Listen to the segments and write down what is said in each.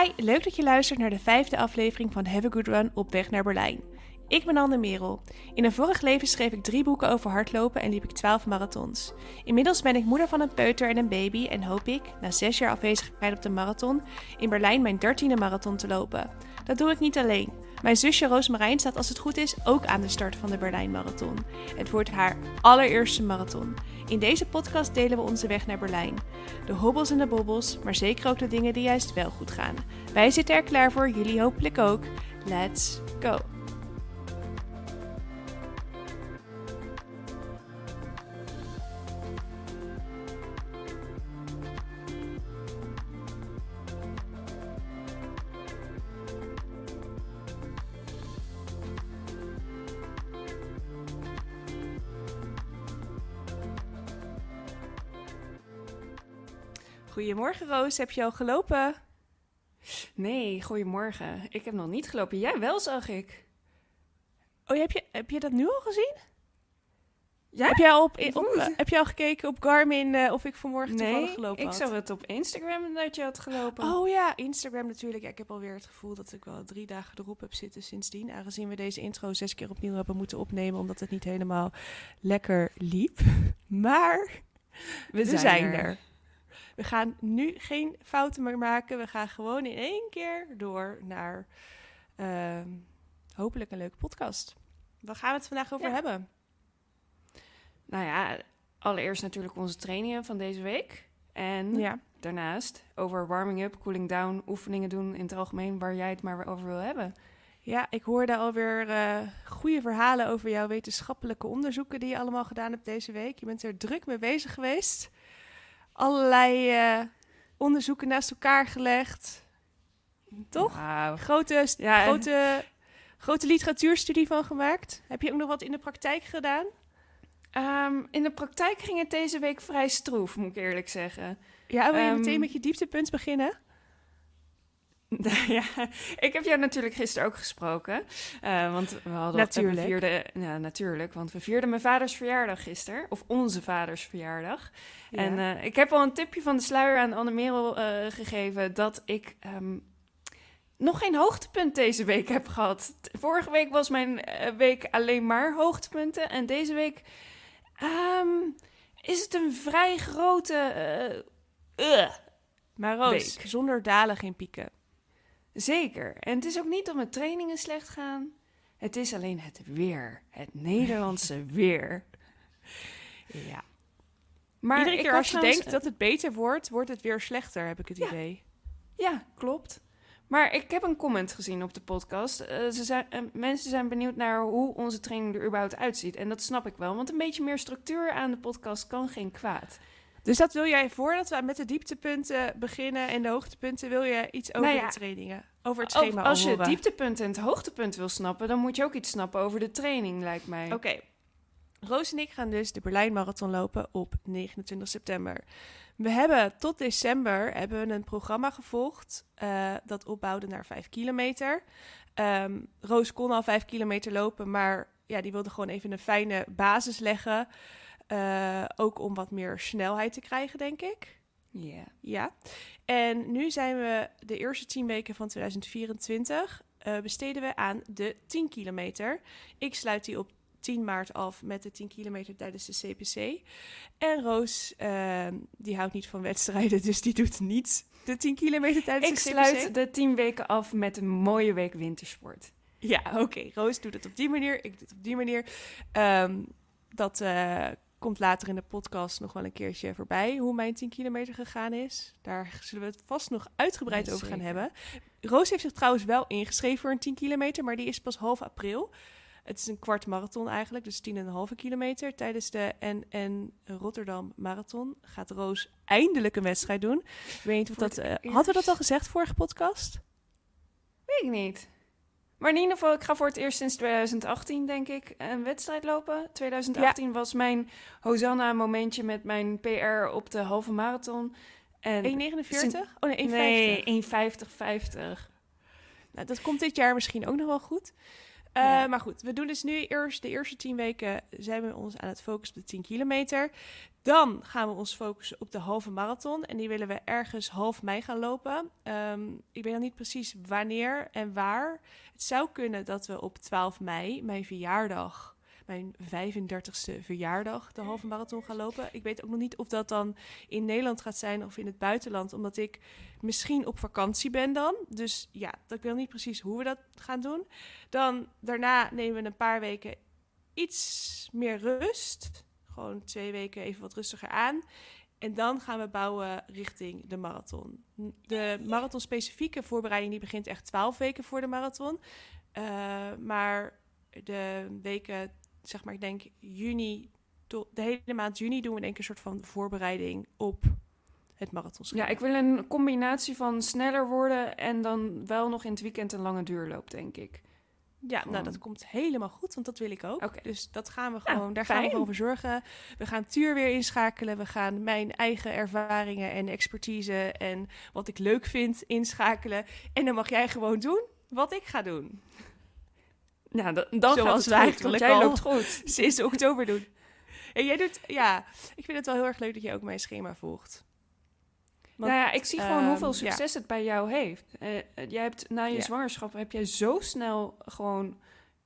Hi, leuk dat je luistert naar de vijfde aflevering van Have a Good Run op weg naar Berlijn. Ik ben Anne Merel. In een vorig leven schreef ik drie boeken over hardlopen en liep ik twaalf marathons. Inmiddels ben ik moeder van een peuter en een baby en hoop ik, na zes jaar afwezigheid op de marathon, in Berlijn mijn dertiende marathon te lopen. Dat doe ik niet alleen. Mijn zusje Roosmarijn staat als het goed is ook aan de start van de Berlijn Marathon. Het wordt haar allereerste marathon. In deze podcast delen we onze weg naar Berlijn. De hobbels en de bobbels, maar zeker ook de dingen die juist wel goed gaan. Wij zitten er klaar voor, jullie hopelijk ook. Let's go! Goedemorgen Roos, heb je al gelopen? Nee, goedemorgen. Ik heb nog niet gelopen. Jij wel, zag ik. Oh, heb je, heb je dat nu al gezien? Ja? Heb, jij al op, op, heb je al gekeken op Garmin uh, of ik vanmorgen nee, toevallig gelopen ik had? zag het op Instagram dat je had gelopen. Oh ja, Instagram natuurlijk. Ja, ik heb alweer het gevoel dat ik wel drie dagen erop heb zitten sindsdien. Aangezien we deze intro zes keer opnieuw hebben moeten opnemen, omdat het niet helemaal lekker liep. Maar we, we zijn, er. er. We gaan nu geen fouten meer maken. We gaan gewoon in één keer door naar uh, hopelijk een leuke podcast. Waar gaan we het vandaag over ja. hebben? Nou ja, allereerst natuurlijk onze trainingen van deze week. En ja. daarnaast over warming up, cooling down, oefeningen doen in het algemeen waar jij het maar over wil hebben. Ja, ik hoorde alweer uh, goede verhalen over jouw wetenschappelijke onderzoeken die je allemaal gedaan hebt deze week. Je bent er druk mee bezig geweest allerlei uh, onderzoeken naast elkaar gelegd. Toch? Wow. Grote, ja, grote, grote literatuurstudie van gemaakt. Heb je ook nog wat in de praktijk gedaan? Um, in de praktijk ging het deze week vrij stroef, moet ik eerlijk zeggen. Ja, wil je um, meteen met je dieptepunt beginnen? ja, ik heb jou natuurlijk gisteren ook gesproken. Uh, want we hadden natuurlijk. We vierden, natuurlijk, want we vierden mijn vaders verjaardag gisteren. Of onze vaders verjaardag. Ja. En uh, ik heb al een tipje van de sluier aan Anne Merel uh, gegeven dat ik um, nog geen hoogtepunt deze week heb gehad. Vorige week was mijn week alleen maar hoogtepunten. En deze week um, is het een vrij grote. maar Roos, week. zonder dalen geen pieken. Zeker. En het is ook niet dat mijn trainingen slecht gaan. Het is alleen het weer. Het Nederlandse weer. Ja. Maar Iedere keer als je denkt dat het beter wordt, wordt het weer slechter, heb ik het Ja. idee. Ja, klopt. Maar ik heb een comment gezien op de podcast. Uh, ze zijn, uh, mensen zijn benieuwd naar hoe onze training er überhaupt uitziet. En dat snap ik wel, want een beetje meer structuur aan de podcast kan geen kwaad. Dus dat wil jij, voordat we met de dieptepunten beginnen en de hoogtepunten, wil je iets over Nou ja, de trainingen, over het schema als je het dieptepunt en het hoogtepunt wil snappen, dan moet je ook iets snappen over de training, lijkt mij. Oké. Roos en ik gaan dus de Berlijn Marathon lopen op 29 september. We hebben tot december hebben we een programma gevolgd uh, dat opbouwde naar 5 kilometer. Um, Roos kon al 5 kilometer lopen, maar ja, die wilde gewoon even een fijne basis leggen. Uh, ook om wat meer snelheid te krijgen, denk ik. Yeah. Ja. En nu zijn we de eerste 10 weken van 2024 uh, besteden we aan de 10 kilometer. Ik sluit die op 10 maart af met de 10 kilometer tijdens de CPC. En Roos, uh, die houdt niet van wedstrijden, dus die doet niet de 10 kilometer tijdens Ik de CPC. sluit de 10 weken af met een mooie week wintersport. Ja, oké. Okay. Roos doet het op die manier, ik doe het op die manier. Um, dat uh, komt later in de podcast nog wel een keertje voorbij, hoe mijn 10 kilometer gegaan is. Daar zullen we het vast nog uitgebreid Ja, over gaan hebben. Roos heeft zich trouwens wel ingeschreven voor een 10 kilometer, maar die is pas half april. Het is een kwart marathon eigenlijk, dus 10,5 kilometer. Tijdens de NN Rotterdam Marathon gaat Roos eindelijk een wedstrijd doen. Ik weet niet of dat... eh, hadden we dat al gezegd vorige podcast? Weet ik niet. Maar in ieder geval, ik ga voor het eerst sinds 2018, denk ik, een wedstrijd lopen. 2018 was mijn Hosanna-momentje met mijn PR op de halve marathon. En 1,49? Sint- Oh nee, 1,50. Nee, 1,50, 50. Nou, dat komt dit jaar misschien ook nog wel goed. Uh, Maar goed, we doen dus nu eerst de eerste tien weken zijn we ons aan het focussen op de 10 kilometer. Dan gaan we ons focussen op de halve marathon. En die willen we ergens half mei gaan lopen. Um, ik weet nog niet precies wanneer en waar. Het zou kunnen dat we op 12 mei, mijn verjaardag, mijn 35ste verjaardag, de halve marathon gaan lopen. Ik weet ook nog niet of dat dan in Nederland gaat zijn of in het buitenland, omdat ik misschien op vakantie ben dan. Dus ja, dat ik weet niet precies hoe we dat gaan doen. Dan daarna nemen we een paar weken iets meer rust. Gewoon twee weken even wat rustiger aan. En dan gaan we bouwen richting de marathon. De marathon-specifieke voorbereiding die begint echt twaalf weken voor de marathon. Uh, maar de weken, zeg maar, ik denk juni, tot de hele maand juni doen we denk ik een soort van voorbereiding op het marathon. Ja, ik wil een combinatie van sneller worden en dan wel nog in het weekend een lange duurloop, denk ik. Ja, nou dat komt helemaal goed, want dat wil ik ook. Dus dat gaan we gewoon, daar gaan we over zorgen. We gaan Tuur weer inschakelen. We gaan mijn eigen ervaringen en expertise en wat ik leuk vind inschakelen. En dan mag jij gewoon doen wat ik ga doen. Nou, dan, dan Zoals gaat het eigenlijk jij loopt goed. sinds oktober doen. En jij doet, ja, ik vind het wel heel erg leuk dat je ook mijn schema volgt nou ja, ik zie gewoon hoeveel ehm, succes het bij jou heeft. Uh, jij hebt na je zwangerschap heb jij zo snel gewoon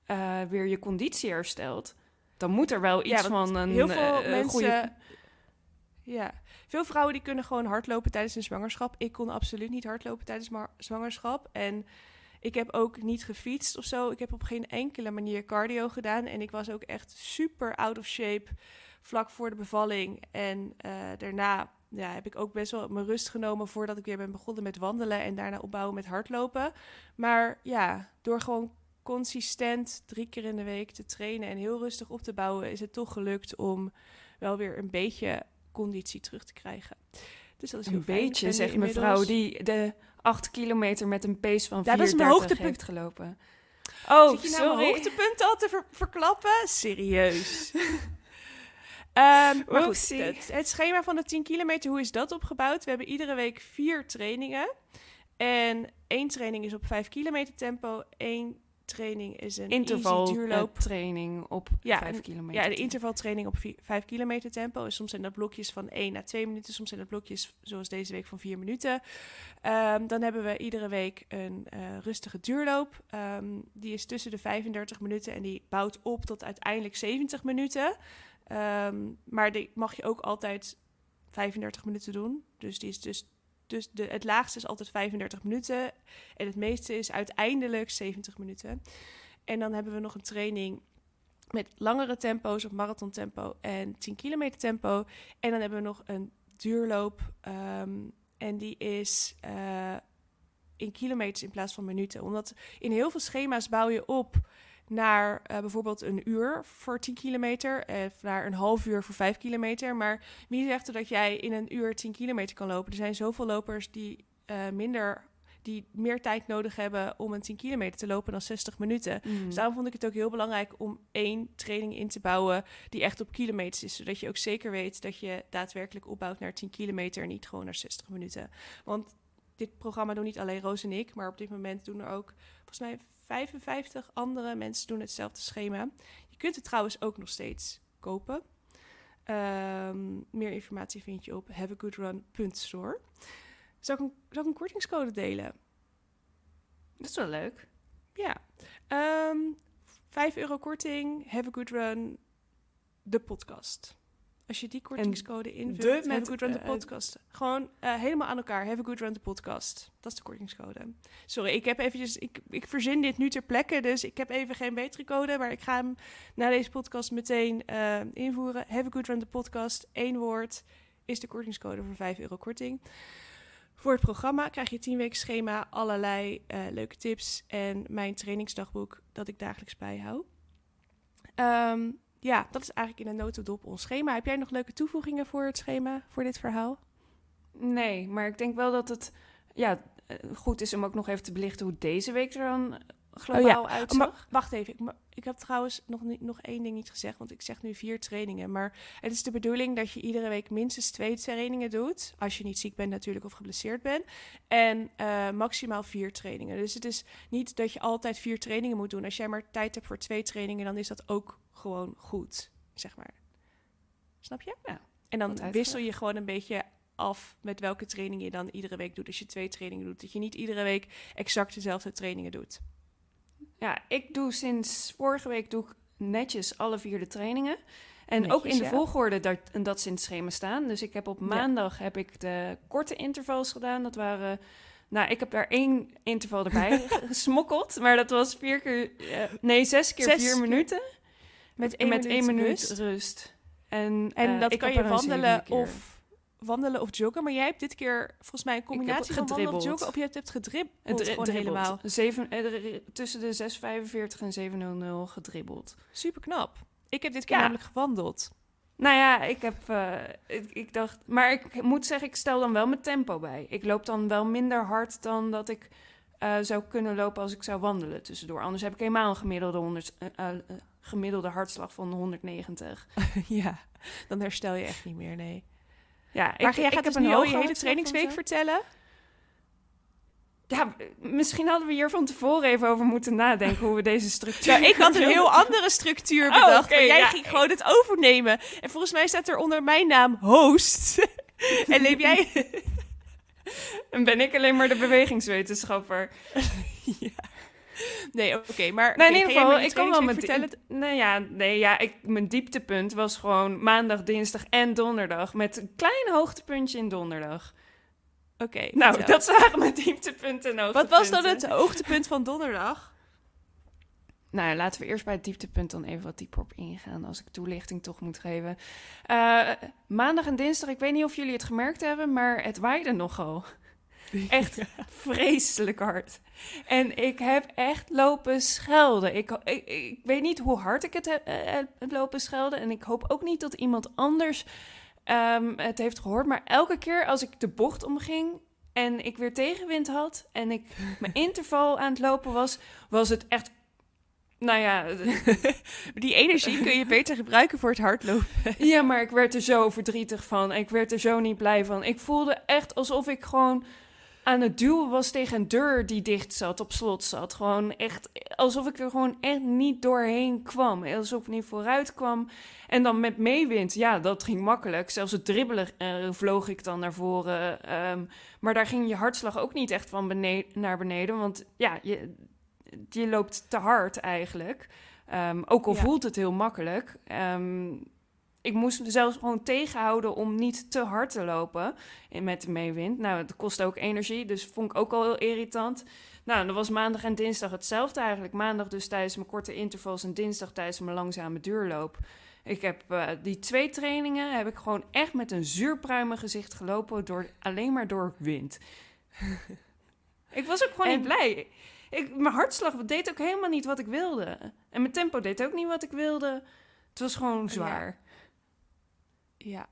uh, weer je conditie hersteld. Dan moet er wel iets van een heel veel uh, mensen. Goede... Ja, veel vrouwen die kunnen gewoon hardlopen tijdens een zwangerschap. Ik kon absoluut niet hardlopen tijdens mijn zwangerschap. En ik heb ook niet gefietst of zo. Ik heb op geen enkele manier cardio gedaan. En ik was ook echt super out of shape vlak voor de bevalling. En daarna ja, heb ik ook best wel mijn rust genomen voordat ik weer ben begonnen met wandelen en daarna opbouwen met hardlopen. Maar ja, door gewoon consistent drie keer in de week te trainen en heel rustig op te bouwen, is het toch gelukt om wel weer een beetje conditie terug te krijgen. Dus dat is een beetje, zegt mevrouw die de acht kilometer met een pace van 4,30 ja, dat is mijn hoogtepunt. heeft gelopen. Oh, Zit je nou sorry. mijn hoogtepunt al te verklappen? Serieus. Um, maar goed, het, het, schema van de 10 kilometer, hoe is dat opgebouwd? We hebben iedere week vier trainingen. En één training is op 5 kilometer tempo. één training is een interval duurloop. training op ja, 5 kilometer. Ja, de intervaltraining op 5 kilometer tempo. Soms zijn dat blokjes van 1 naar 2 minuten. Soms zijn dat blokjes, zoals deze week, van 4 minuten. Um, dan hebben we iedere week een uh, rustige duurloop. Um, die is tussen de 35 minuten en die bouwt op tot uiteindelijk 70 minuten. Um, maar die mag je ook altijd 35 minuten doen. Dus, die is dus, dus de, het laagste is altijd 35 minuten. En het meeste is uiteindelijk 70 minuten. En dan hebben we nog een training met langere tempo's op marathon tempo en 10 kilometer tempo. En dan hebben we nog een duurloop. Um, en die is uh, in kilometers in plaats van minuten. Omdat in heel veel schema's bouw je op naar uh, bijvoorbeeld een uur voor 10 kilometer, of eh, naar een half uur voor 5 kilometer. Maar wie zegt er dat jij in een uur 10 kilometer kan lopen? Er zijn zoveel lopers die uh, minder die meer tijd nodig hebben om een 10 kilometer te lopen dan 60 minuten. Mm. Dus daarom vond ik het ook heel belangrijk om één training in te bouwen die echt op kilometers is. Zodat je ook zeker weet dat je daadwerkelijk opbouwt naar 10 kilometer en niet gewoon naar 60 minuten. Want dit programma doen niet alleen Roos en ik, maar op dit moment doen er ook volgens mij 55 andere mensen doen hetzelfde schema. Je kunt het trouwens ook nog steeds kopen. Um, meer informatie vind je op haveagoodrun.store. Zal ik, een, zal ik een kortingscode delen? Dat is wel leuk. Ja. Um, ehm, 5 euro korting, Have a Good Run, de podcast. Als je die kortingscode invult, de, met Good Run, de eh, podcast. Gewoon uh, helemaal aan elkaar. Have a Good Run, de podcast. Dat is de kortingscode. Sorry, ik heb eventjes... Ik, ik verzin dit nu ter plekke, dus ik heb even geen betere code. Maar ik ga hem na deze podcast meteen uh, invoeren. Have a Good Run, de podcast. Eén woord is de kortingscode voor 5 euro korting. Voor het programma krijg je 10 weken schema, allerlei leuke tips en mijn trainingsdagboek dat ik dagelijks bijhoud. Um, ja, dat is eigenlijk in een notendop ons schema. Heb jij nog leuke toevoegingen voor het schema, voor dit verhaal? Nee, maar ik denk wel dat het ja, goed is om ook nog even te belichten hoe deze week er dan globaal oh, ja. uitzag. Maar, wacht even, ik, ik heb trouwens nog, niet, nog één ding niet gezegd, want ik zeg nu vier trainingen. Maar het is de bedoeling dat je iedere week minstens twee trainingen doet. Als je niet ziek bent natuurlijk of geblesseerd bent. En uh, maximaal vier trainingen. Dus het is niet dat je altijd vier trainingen moet doen. Als jij maar tijd hebt voor twee trainingen, dan is dat ook gewoon goed, zeg maar. Snap je? Ja. En dan wissel je gewoon een beetje af met welke training je dan iedere week doet. Als je twee trainingen doet, dat je niet iedere week exact dezelfde trainingen doet. Ja, ik doe sinds vorige week doe ik netjes alle vier de trainingen. En ook in de volgorde dat, dat ze in het schema staan. Dus ik heb op maandag heb ik de korte intervals gedaan. Dat waren... Nou, ik heb daar één interval erbij gesmokkeld. Maar dat was vier keer... Uh, nee, zes keer vier minuten. Met één, met minuut, één minuut rust. En, en uh, dat kan je wandelen of wandelen of joggen. Maar jij hebt dit keer volgens mij een combinatie van wandelen of joggen. Of je hebt het gedribbeld het, gewoon helemaal. Zeven, eh, tussen de 6.45 en 7.00 gedribbeld. Super knap. Ik heb dit keer namelijk gewandeld. Nou ja, ik heb, uh, ik, ik, dacht, maar ik moet zeggen, ik stel dan wel mijn tempo bij. Ik loop dan wel minder hard dan dat ik uh, zou kunnen lopen als ik zou wandelen tussendoor. Anders heb ik helemaal een gemiddelde, 100, uh, gemiddelde hartslag van 190. ja, dan herstel je echt niet meer, nee. Ja, maar ik, jij gaat dus een je hele trainingsweek vertellen? Ja, misschien hadden we hier van tevoren even over moeten nadenken hoe we deze structuur. Ja, ik had een heel andere structuur oh, bedacht. Oh, jij ging gewoon het overnemen. En volgens mij staat er onder mijn naam host. en leef jij. en ben ik alleen maar de bewegingswetenschapper. ja. Nee, oké, maar nee, in ieder geval, ik kan wel met vertellen. Nee, ja, nee, ja, ik, mijn dieptepunt was gewoon maandag, dinsdag en donderdag met een klein hoogtepuntje in donderdag. Oké. nou, dat waren mijn dieptepunten en Wat was dan het hoogtepunt van donderdag? Nou, laten we eerst bij het dieptepunt dan even wat dieper op ingaan, als ik toelichting toch moet geven. Uh, maandag en dinsdag, ik weet niet of jullie het gemerkt hebben, maar het waaide nogal. Echt vreselijk hard. En ik heb echt lopen schelden. Ik, ik, weet niet hoe hard ik het heb, uh, lopen schelden. En ik hoop ook niet dat iemand anders um, het heeft gehoord. Maar elke keer als ik de bocht omging en ik weer tegenwind had... en ik mijn interval aan het lopen was, was het echt nou ja, die energie kun je beter gebruiken voor het hardlopen. ja, maar ik werd er zo verdrietig van. Ik werd er zo niet blij van. Ik voelde echt alsof ik gewoon aan het duwen was tegen een deur die dicht zat, op slot zat. Gewoon echt alsof ik er gewoon echt niet doorheen kwam. Alsof ik niet vooruit kwam. En dan met meewind, ja, dat ging makkelijk. Zelfs het dribbelen uh, vloog ik dan naar voren. Ehm, maar daar ging je hartslag ook niet echt van beneden, naar beneden. Want ja, je, je loopt te hard eigenlijk. Um, ook al voelt het heel makkelijk. Um, ik moest me zelfs gewoon tegenhouden om niet te hard te lopen met de meewind. Nou, dat kost ook energie, dus vond ik ook al heel irritant. Nou, dat was maandag en dinsdag hetzelfde eigenlijk. Maandag dus tijdens mijn korte intervals en dinsdag tijdens mijn langzame duurloop. Ik heb uh, die twee trainingen heb ik gewoon echt met een zuurpruimig gezicht gelopen, door, alleen maar door wind. ik was ook gewoon niet blij. Ik, mijn hartslag deed ook helemaal niet wat ik wilde. En mijn tempo deed ook niet wat ik wilde. Het was gewoon zwaar. Ja.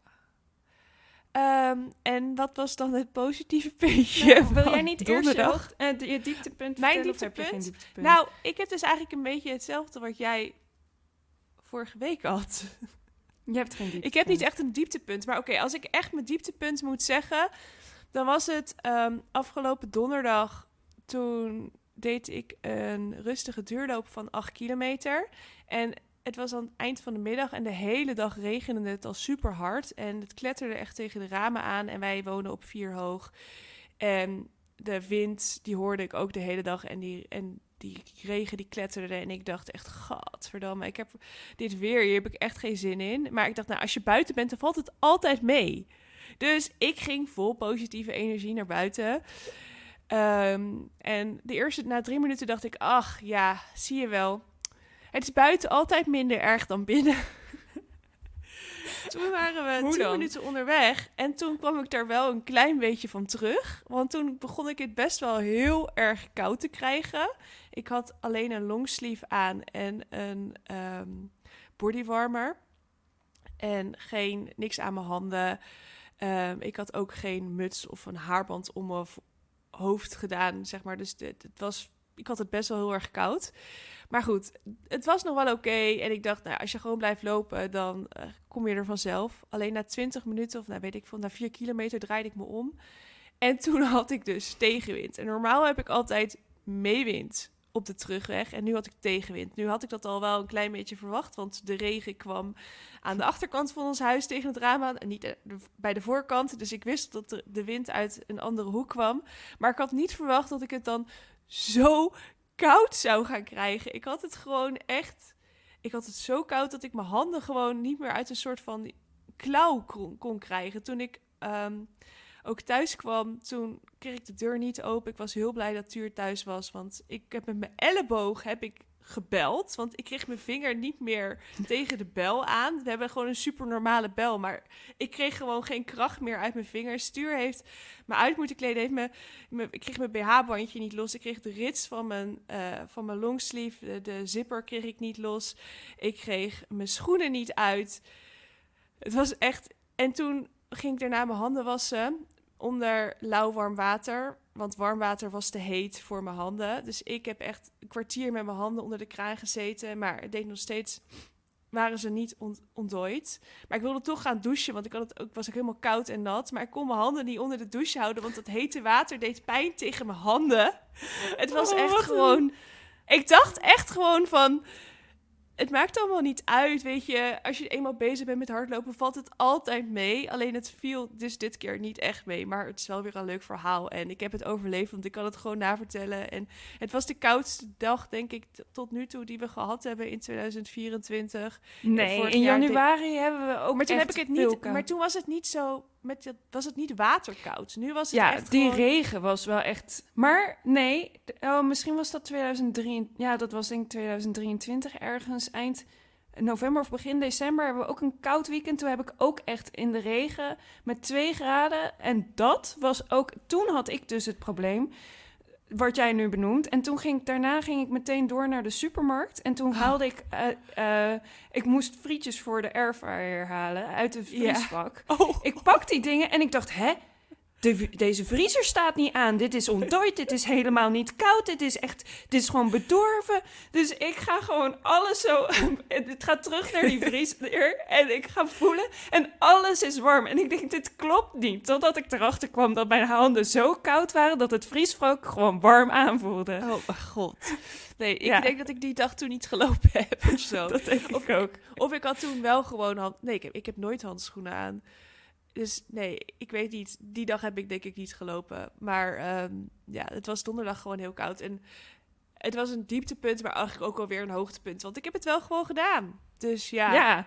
Ehm, en wat was dan het positieve puntje? Nou, wil jij niet eerst je, uh, je dieptepunt Mijn dieptepunt? dieptepunt? Nou, ik heb dus eigenlijk een beetje hetzelfde wat jij vorige week had. Je hebt geen dieptepunt. Ik heb niet echt een dieptepunt. Maar oké, als ik echt mijn dieptepunt moet zeggen... dan was het um, afgelopen donderdag... toen deed ik een rustige duurloop van 8 kilometer. En het was aan het eind van de middag en de hele dag regende het al super hard. En het kletterde echt tegen de ramen aan. En wij wonen op vier hoog. En de wind, die hoorde ik ook de hele dag. En die, en die regen, die kletterde. En ik dacht echt, gadverdamme, ik heb dit weer, hier heb ik echt geen zin in. Maar ik dacht, nou, als je buiten bent, dan valt het altijd mee. Dus ik ging vol positieve energie naar buiten. Ehm, en de eerste, na drie minuten dacht ik, ach ja, zie je wel het is buiten altijd minder erg dan binnen. toen waren we tien minuten onderweg. En toen kwam ik daar wel een klein beetje van terug. Want toen begon ik het best wel heel erg koud te krijgen. Ik had alleen een longsleeve aan en een um, bodywarmer. En geen, niks aan mijn handen. Um, ik had ook geen muts of een haarband om mijn hoofd gedaan, zeg maar. Dus het was ik had het best wel heel erg koud. Maar goed, het was nog wel oké. En ik dacht, nou, als je gewoon blijft lopen, dan uh, kom je er vanzelf. Alleen na 20 minuten, of nou weet ik veel, na 4 kilometer draaide ik me om. En toen had ik dus tegenwind. En normaal heb ik altijd meewind op de terugweg. En nu had ik tegenwind. Nu had ik dat al wel een klein beetje verwacht. Want de regen kwam aan de achterkant van ons huis tegen het raam aan. En niet eh, bij de voorkant. Dus ik wist dat de wind uit een andere hoek kwam. Maar ik had niet verwacht dat ik het dan zo koud zou gaan krijgen. Ik had het gewoon echt. Ik had het zo koud dat ik mijn handen gewoon niet meer uit een soort van klauw kon, krijgen. Toen ik ehm, ook thuis kwam, toen kreeg ik de deur niet open. Ik was heel blij dat Tuur thuis was, want ik heb met mijn elleboog heb ik gebeld. Want ik kreeg mijn vinger niet meer tegen de bel aan. We hebben gewoon een super normale bel. Maar ik kreeg gewoon geen kracht meer uit mijn vinger. Stuur heeft me uit moeten kleden. Heeft me, ik kreeg mijn BH-bandje niet los. Ik kreeg de rits van mijn, uh, van mijn longsleeve. De, de zipper kreeg ik niet los. Ik kreeg mijn schoenen niet uit. Het was echt... En toen ging ik daarna mijn handen wassen onder lauw warm water. Want warm water was te heet voor mijn handen. Dus ik heb echt een kwartier met mijn handen onder de kraan gezeten. Maar het deed nog steeds. Waren ze niet ontdooid. Maar ik wilde toch gaan douchen. Want ik had het ook, was ook helemaal koud en nat. Maar ik kon mijn handen niet onder de douche houden. Want dat hete water deed pijn tegen mijn handen. Het was oh, echt gewoon. Ik dacht echt gewoon van het maakt allemaal niet uit, weet je. Als je eenmaal bezig bent met hardlopen, valt het altijd mee. Alleen het viel dus dit keer niet echt mee. Maar het is wel weer een leuk verhaal. En ik heb het overleefd, want ik kan het gewoon navertellen. En het was de koudste dag, denk ik, tot nu toe die we gehad hebben in 2024. Nee, in januari hebben we ook Maar toen heb ik het niet... Maar toen was het niet zo met dat was het niet waterkoud. Nu was het ja, echt die regen was wel echt. Maar nee, oh, misschien was dat 2003. Ja, dat was denk ik 2023 ergens eind november of begin december hebben we ook een koud weekend. Toen heb ik ook echt in de regen met 2 graden. En dat was ook. Toen had ik dus het probleem wat jij nu benoemt. En toen ging ik daarna ging ik meteen door naar de supermarkt. En toen oh. haalde ik. Uh, uh, ik moest frietjes voor de airfryer halen uit de vriesvak. Oh. Ik pak die dingen en ik dacht, hè? De, deze vriezer staat niet aan. Dit is ontdooid. dit is helemaal niet koud. Dit is echt, dit is gewoon bedorven. Dus ik ga gewoon alles zo. Het gaat terug naar die vriezer en ik ga voelen. En alles is warm. En ik denk, dit klopt niet. Totdat ik erachter kwam dat mijn handen zo koud waren dat het vriesvak gewoon warm aanvoelde. Oh mijn god. Nee, ik denk dat ik die dag toen niet gelopen heb of zo. Dat denk ik ook. Of ik had toen wel gewoon hand. Nee, ik heb, ik heb nooit handschoenen aan. Dus nee, ik weet niet. Die dag heb ik denk ik niet gelopen. Maar ehm, ja, het was donderdag gewoon heel koud. En het was een dieptepunt, maar eigenlijk ook alweer een hoogtepunt. Want ik heb het wel gewoon gedaan. Dus ja. Ja.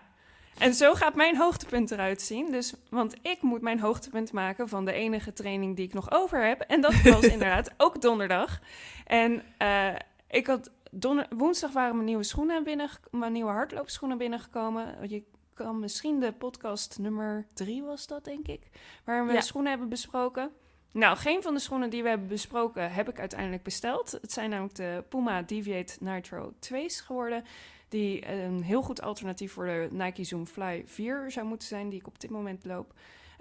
En zo gaat mijn hoogtepunt eruit zien. Dus, want ik moet mijn hoogtepunt maken van de enige training die ik nog over heb. En dat was inderdaad ook donderdag. En uh, ik had donder woensdag waren mijn nieuwe schoenen binnen, mijn nieuwe hardloopschoenen binnengekomen. Je kan misschien de podcast nummer drie was dat, denk ik. Waar we schoenen hebben besproken. Nou, geen van de schoenen die we hebben besproken heb ik uiteindelijk besteld. Het zijn namelijk de Puma Deviate Nitro 2's geworden. Die een heel goed alternatief voor de Nike Zoom Fly 4 zou moeten zijn, die ik op dit moment loop.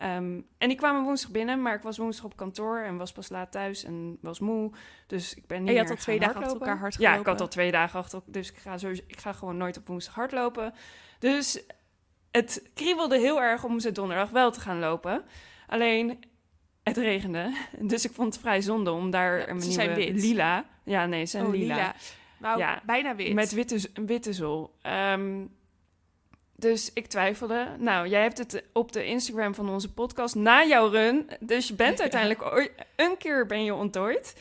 Um, en die kwamen woensdag binnen, maar ik was woensdag op kantoor en was pas laat thuis en was moe. Dus ik ben niet en je had al twee dagen achter elkaar hard Ja, ik had al twee dagen achter Dus ik ga, sowieso, ik ga gewoon nooit op woensdag hardlopen. Dus het kriebelde heel erg om ze donderdag wel te gaan lopen. Alleen, het regende. Dus ik vond het vrij zonde om daar ja, een nieuwe lila... Ja, nee, ze zijn oh, lila. lila. Nou, ja, bijna wit. Met witte, witte zool. Um, dus ik twijfelde. Nou, jij hebt het op de Instagram van onze podcast na jouw run. Dus je bent uiteindelijk een keer ben je ontdooid.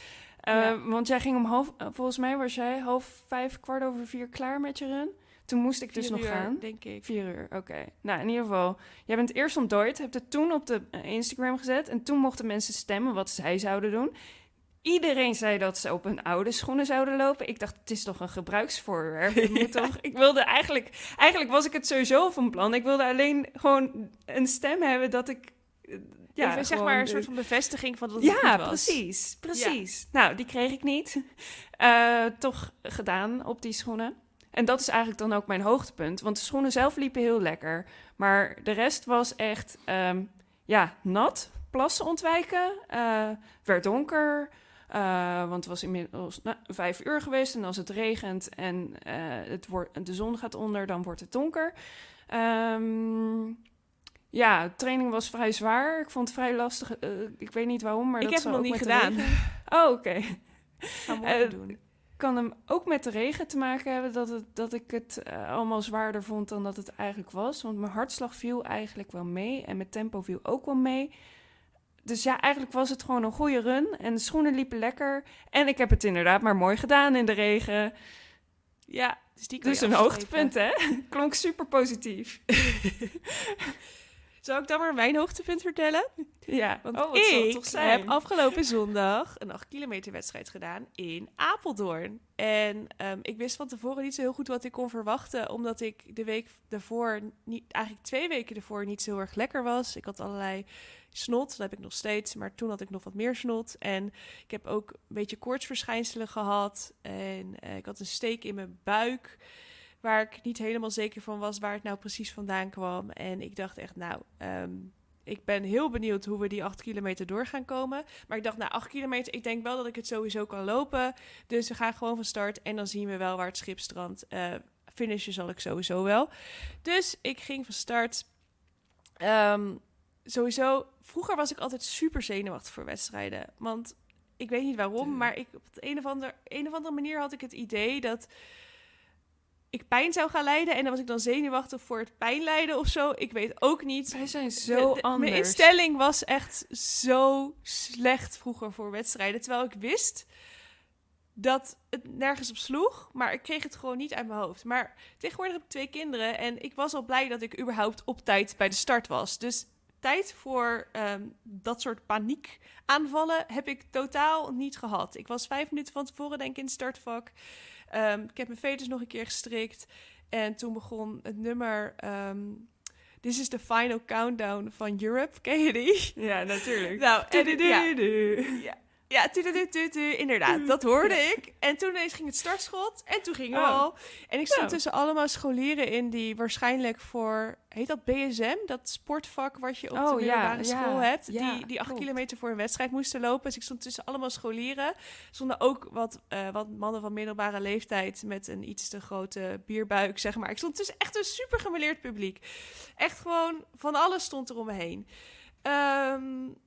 Uh, Want jij ging om half, volgens mij was jij half vijf, kwart over vier klaar met je run. Toen moest ik dus nog gaan. denk ik. Vier uur, oké. Nou, in ieder geval, jij bent eerst ontdooid, hebt het toen op de eh, Instagram gezet en toen mochten mensen stemmen wat zij zouden doen. Iedereen zei dat ze op hun oude schoenen zouden lopen. Ik dacht, het is toch een gebruiksvoorwerp? ja. toch? Ik wilde eigenlijk, eigenlijk was ik het sowieso van plan. Ik wilde alleen gewoon een stem hebben dat ik eh, ja, Even, zeg maar een soort van bevestiging van dat het ja, was. precies, precies. Nou, die kreeg ik niet. Uh, toch gedaan op die schoenen. En dat is eigenlijk dan ook mijn hoogtepunt. Want de schoenen zelf liepen heel lekker. Maar de rest was echt, um, ja, nat. Plassen ontwijken. Uh, werd donker. Uh, want het was inmiddels nou, vijf uur geweest. En als het regent en uh, het wordt, de zon gaat onder, dan wordt het donker. Um, ja, training was vrij zwaar. Ik vond het vrij lastig. Ik weet niet waarom, maar ik dat heb het nog niet gedaan. Oh, oké. Okay. doen. Kan hem ook met de regen te maken hebben dat, het, dat ik het allemaal zwaarder vond dan dat het eigenlijk was. Want mijn hartslag viel eigenlijk wel mee en mijn tempo viel ook wel mee dus ja, eigenlijk was het gewoon een goede run. En de schoenen liepen lekker. En ik heb het inderdaad maar mooi gedaan in de regen. Ja, dus, die dus een hoogtepunt, hè? Klonk super positief. Zal ik dan maar mijn hoogtepunt vertellen? Ja, want oh, ik toch zijn? heb afgelopen zondag een 8 kilometer wedstrijd gedaan in Apeldoorn. En um, ik wist van tevoren niet zo heel goed wat ik kon verwachten, omdat ik de week daarvoor, niet, eigenlijk twee weken ervoor, niet zo heel erg lekker was. Ik had allerlei snot, dat heb ik nog steeds, maar toen had ik nog wat meer snot. En ik heb ook een beetje koortsverschijnselen gehad en uh, ik had een steek in mijn buik waar ik niet helemaal zeker van was waar het nou precies vandaan kwam. En ik dacht echt, nou, um, ik ben heel benieuwd hoe we die acht kilometer door gaan komen. Maar ik dacht, nou, acht kilometer, ik denk wel dat ik het sowieso kan lopen. Dus we gaan gewoon van start en dan zien we wel waar het schip strandt. Uh, finishen zal ik sowieso wel. Dus ik ging van start. Um, sowieso, vroeger was ik altijd super zenuwachtig voor wedstrijden. Want ik weet niet waarom, maar ik, op een of, andere, een of andere manier had ik het idee dat ik pijn zou gaan lijden. En dan was ik dan zenuwachtig voor het pijnlijden of zo. Ik weet ook niet. Wij zijn zo anders. Mijn instelling was echt zo slecht vroeger voor wedstrijden. Terwijl ik wist dat het nergens op sloeg. Maar ik kreeg het gewoon niet uit mijn hoofd. Maar tegenwoordig heb ik twee kinderen. En ik was al blij dat ik überhaupt op tijd bij de start was. Dus tijd voor um, dat soort paniekaanvallen heb ik totaal niet gehad. Ik was vijf minuten van tevoren denk ik in het startvak. Um, ik heb mijn veters nog een keer gestrikt. En toen begon het nummer... Um, This is the final countdown van Europe. Ken je die? Ja, natuurlijk. Nou, en, ja. ja. Ja, inderdaad. Dat hoorde ik. En toen ineens ging het startschot. En toen gingen we oh. al. En ik stond nou. tussen allemaal scholieren in die waarschijnlijk voor... Heet dat BSM? Dat sportvak wat je op oh, de middelbare ja, school hebt. die, die acht kilometer voor een wedstrijd moesten lopen. Dus ik stond tussen allemaal scholieren. Er stonden ook wat, uh, wat mannen van middelbare leeftijd... met een iets te grote bierbuik, zeg maar. Ik stond tussen echt een super gemeleerd publiek. Echt gewoon van alles stond er om me heen. Um,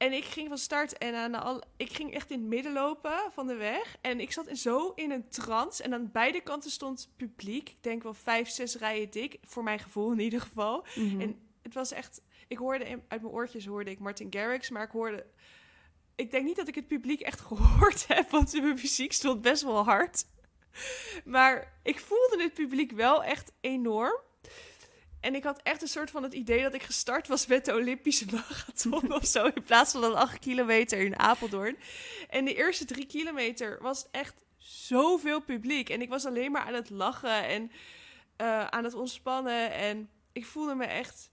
en ik ging van start en aan al, ik ging echt in het midden lopen van de weg. En ik zat zo in een trance. En aan beide kanten stond publiek. Ik denk wel vijf, zes rijen dik. Voor mijn gevoel in ieder geval. Mhm. En het was echt... Ik hoorde uit mijn oortjes hoorde ik Martin Garrix. Maar ik hoorde... Ik denk niet dat ik het publiek echt gehoord heb. Want de muziek stond best wel hard. Maar ik voelde het publiek wel echt enorm. En ik had echt een soort van het idee dat ik gestart was met de Olympische marathon of zo. In plaats van een 8 kilometer in Apeldoorn. En de eerste drie kilometer was echt zoveel publiek. En ik was alleen maar aan het lachen en uh, aan het ontspannen. En ik voelde me echt.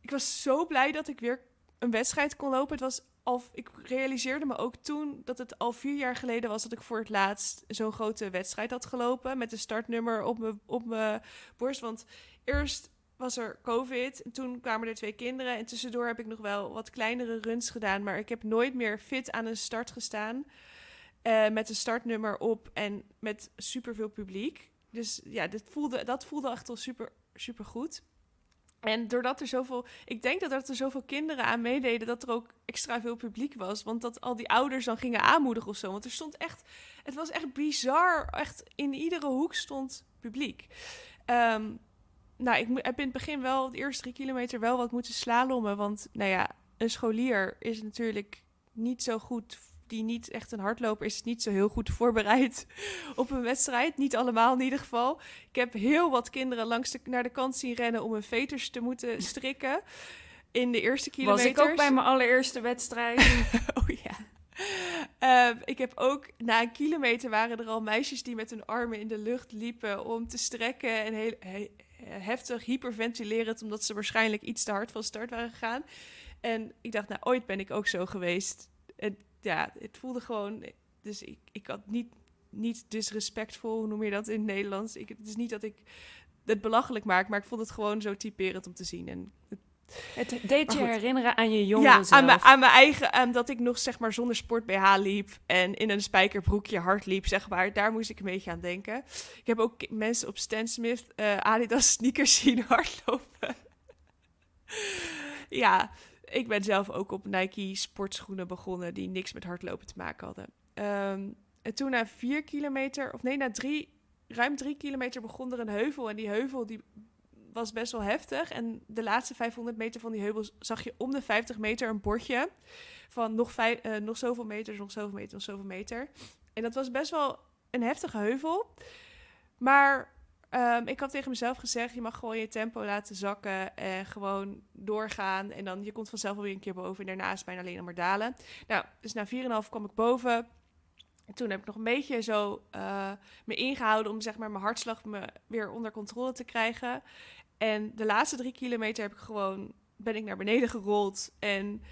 Ik was zo blij dat ik weer een wedstrijd kon lopen. Het was ik realiseerde me ook toen dat het al vier jaar geleden was dat ik voor het laatst zo'n grote wedstrijd had gelopen. Met een startnummer op mijn op borst. Want eerst was er COVID. En toen kwamen er twee kinderen. En tussendoor heb ik nog wel wat kleinere runs gedaan. Maar ik heb nooit meer fit aan een start gestaan. Uh, met een startnummer op en met superveel publiek. Dus ja, voelde, dat voelde echt al super, super goed. En doordat er zoveel, ik denk dat er zoveel kinderen aan meededen, dat er ook extra veel publiek was. Want dat al die ouders dan gingen aanmoedigen of zo. Want er stond echt, het was echt bizar. Echt in iedere hoek stond publiek. Um, nou, ik heb in het begin wel, de eerste drie kilometer, wel wat moeten slalommen. Want, nou ja, een scholier is natuurlijk niet zo goed, die niet echt een hardloper is, niet zo heel goed voorbereid op een wedstrijd. Niet allemaal in ieder geval. Ik heb heel wat kinderen langs de, naar de kant zien rennen om hun veters te moeten strikken. In de eerste kilometer. Was ik ook bij mijn allereerste wedstrijd. oh ja. Uh, ik heb ook na een kilometer waren er al meisjes die met hun armen in de lucht liepen om te strekken en heel, heftig hyperventilerend, omdat ze waarschijnlijk iets te hard van start waren gegaan. En ik dacht, nou, ooit ben ik ook zo geweest. En ja, het voelde gewoon. Dus ik, ik had niet, niet disrespectvol, hoe noem je dat in het Nederlands? Ik, het is niet dat ik het belachelijk maak, maar ik vond het gewoon zo typerend om te zien. En het, Het deed je herinneren aan je jongere Ja, zelf. aan mijn, aan mijn eigen, aan dat ik nog zeg maar zonder sport BH liep en in een spijkerbroekje hard liep, zeg maar. Daar moest ik een beetje aan denken. Ik heb ook mensen op Stan Smith eh, Adidas sneakers zien hardlopen. ja, ik ben zelf ook op Nike sportschoenen begonnen die niks met hardlopen te maken hadden. Ehm, en toen na vier kilometer, of nee, na drie, ruim drie kilometer begon er een heuvel. En die heuvel die was best wel heftig. En de laatste 500 meter van die heuvel zag je om de 50 meter een bordje van nog, eh, nog zoveel meters, nog zoveel meter, nog zoveel meter. En dat was best wel een heftige heuvel. Maar ehm, ik had tegen mezelf gezegd, je mag gewoon je tempo laten zakken en gewoon doorgaan. En dan, je komt vanzelf wel weer een keer boven en daarna is het bijna alleen nog maar dalen. Nou, dus na 4,5 kwam ik boven. En toen heb ik nog een beetje zo eh, me ingehouden om zeg maar mijn hartslag me weer onder controle te krijgen. En de laatste drie kilometer heb ik gewoon, ben ik naar beneden gerold. En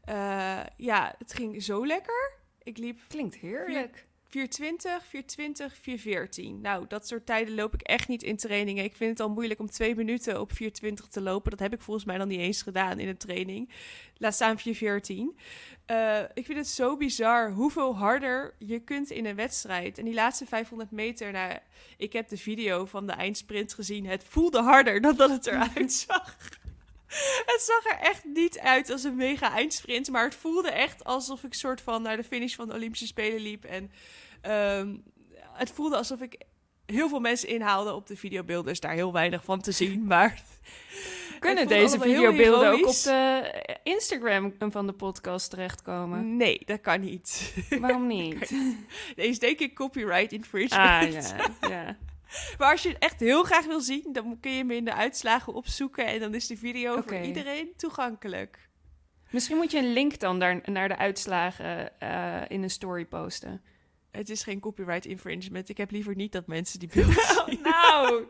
eh, ja, het ging zo lekker. Ik liep Klinkt heerlijk. 420, 420, 414. Nou, dat soort tijden loop ik echt niet in trainingen. Ik vind het al moeilijk om twee minuten op 420 te lopen. Dat heb ik volgens mij dan niet eens gedaan in een training. Laat staan 414. Eh, ik vind het zo bizar hoeveel harder je kunt in een wedstrijd. En die laatste 500 meter, nou, ik heb de video van de eindsprint gezien. Het voelde harder dan dat het eruit zag. Het zag er echt niet uit als een mega eindsprint. Maar het voelde echt alsof ik soort van naar de finish van de Olympische Spelen liep. En ehm, het voelde alsof ik heel veel mensen inhaalde op de videobeelden. Is daar heel weinig van te zien. Maar Kunnen deze videobeelden ook op de Instagram van de podcast terechtkomen? nee, dat kan niet. Waarom niet? Deze is denk ik copyright infringement. Ah ja, ja. Maar als je het echt heel graag wil zien, dan kun je hem in de uitslagen opzoeken. En dan is de video voor iedereen toegankelijk. Misschien moet je een link dan daar, naar de uitslagen eh, in een story posten. Het is geen copyright infringement. Ik heb liever niet dat mensen die beelden nou.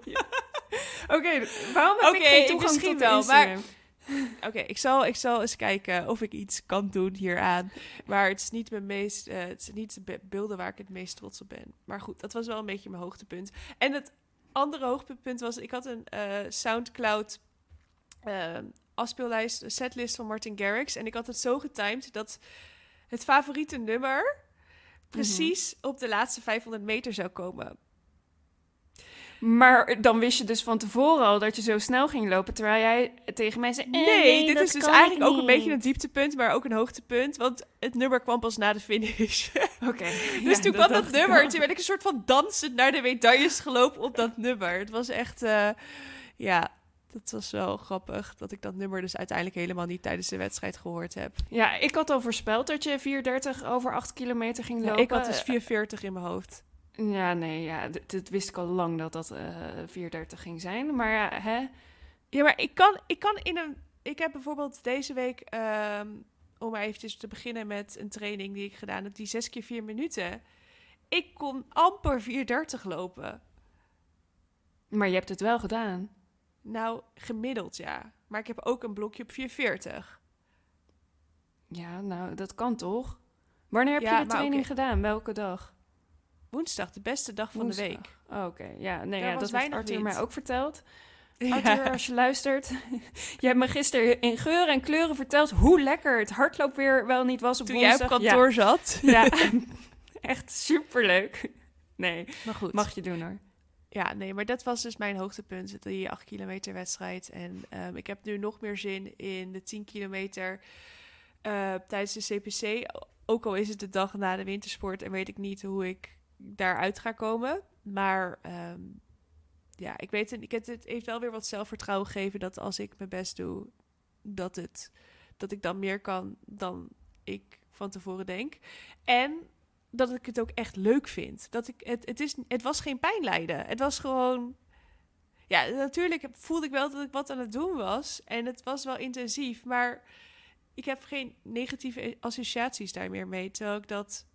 Oké, waarom heb ik geen toegang misschien tot wel, Instagram? Oké, ik, zal, ik zal eens kijken of ik iets kan doen hieraan. Maar het is niet mijn meest, eh, het is niet de be- beelden waar ik het meest trots op ben. Maar goed, dat was wel een beetje mijn hoogtepunt. En het andere hoogtepunt was, ik had een eh, Soundcloud eh, afspeellijst, een setlist van Martin Garrix. En ik had het zo getimed dat het favoriete nummer precies op de laatste 500 meter zou komen. Maar dan wist je dus van tevoren al dat je zo snel ging lopen, terwijl jij tegen mij zei... eh, Nee, dit is dus eigenlijk ook een beetje een dieptepunt, maar ook een hoogtepunt. Want het nummer kwam pas na de finish. Oké. Dus ja, toen kwam dat nummer. Toen werd ik een soort van dansend naar de medailles gelopen op dat nummer. Het was echt, eh, ja, dat was wel grappig. Dat ik dat nummer dus uiteindelijk helemaal niet tijdens de wedstrijd gehoord heb. Ja, ik had al voorspeld dat je 4.30 over 8 kilometer ging Ja, lopen. ik had dus 440 in mijn hoofd. Ja, nee, ja, dit wist ik al lang dat dat 4.30 ging zijn. Maar ja, hè? Ja, maar ik kan, ik kan in een... Ik heb bijvoorbeeld deze week, ehm, om maar eventjes te beginnen met een training die ik gedaan heb, die 6 keer 4 minuten. Ik kon amper 430 lopen. Maar je hebt het wel gedaan. Nou, gemiddeld ja. Maar ik heb ook een blokje op 440. Ja, nou, dat kan toch? Wanneer heb Ja, je de training gedaan? Welke dag? Woensdag, de beste dag van de Woensdag. week. Oh, Oké, ja, nee, Daar ja, dat heeft Arthur wind. mij ook verteld. Ja. Arthur, als je luistert. je hebt me gisteren in geuren en kleuren verteld hoe lekker het hardloopweer wel niet was op Toen jij op woensdag. kantoor zat. Ja, ja. echt superleuk. Nee, Maar goed. mag je doen hoor. Ja, nee, maar dat was dus mijn hoogtepunt, die 8 kilometer wedstrijd. En ehm, ik heb nu nog meer zin in de 10 kilometer eh, tijdens de CPC. Ook al is het de dag na de wintersport en weet ik niet hoe ik daaruit ga komen. Maar ehm, ja, ik weet ik het, het heeft wel weer wat zelfvertrouwen gegeven dat als ik mijn best doe, dat, het, dat ik dan meer kan dan ik van tevoren denk. En dat ik het ook echt leuk vind. Dat ik, het, het, is, het was geen pijnlijden. Het was gewoon... Ja, natuurlijk voelde ik wel dat ik wat aan het doen was. En het was wel intensief. Maar ik heb geen negatieve associaties daar meer mee. Terwijl ik dat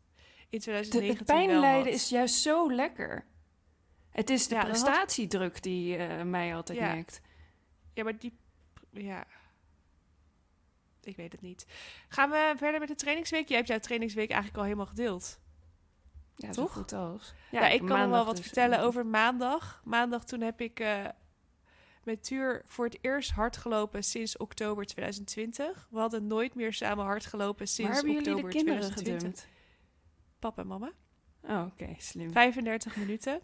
in De, 2019 het pijnlijden is juist zo lekker. Het is de Ja, dat had- prestatiedruk die eh, mij altijd Ja. nekt. Ja, maar die... Ja... Ik weet het niet. Gaan we verder met de trainingsweek? Jij hebt jouw trainingsweek eigenlijk al helemaal gedeeld. Ja, Toch? goed als. Ja, ik kan wel wat dus, vertellen over maandag. Maandag toen heb ik eh, met Tuur voor het eerst hard gelopen sinds oktober 2020. We hadden nooit meer samen hard gelopen sinds Waar hebben oktober jullie de kinderen 2020. Papa en mama. Oh, oké, slim. 35 minuten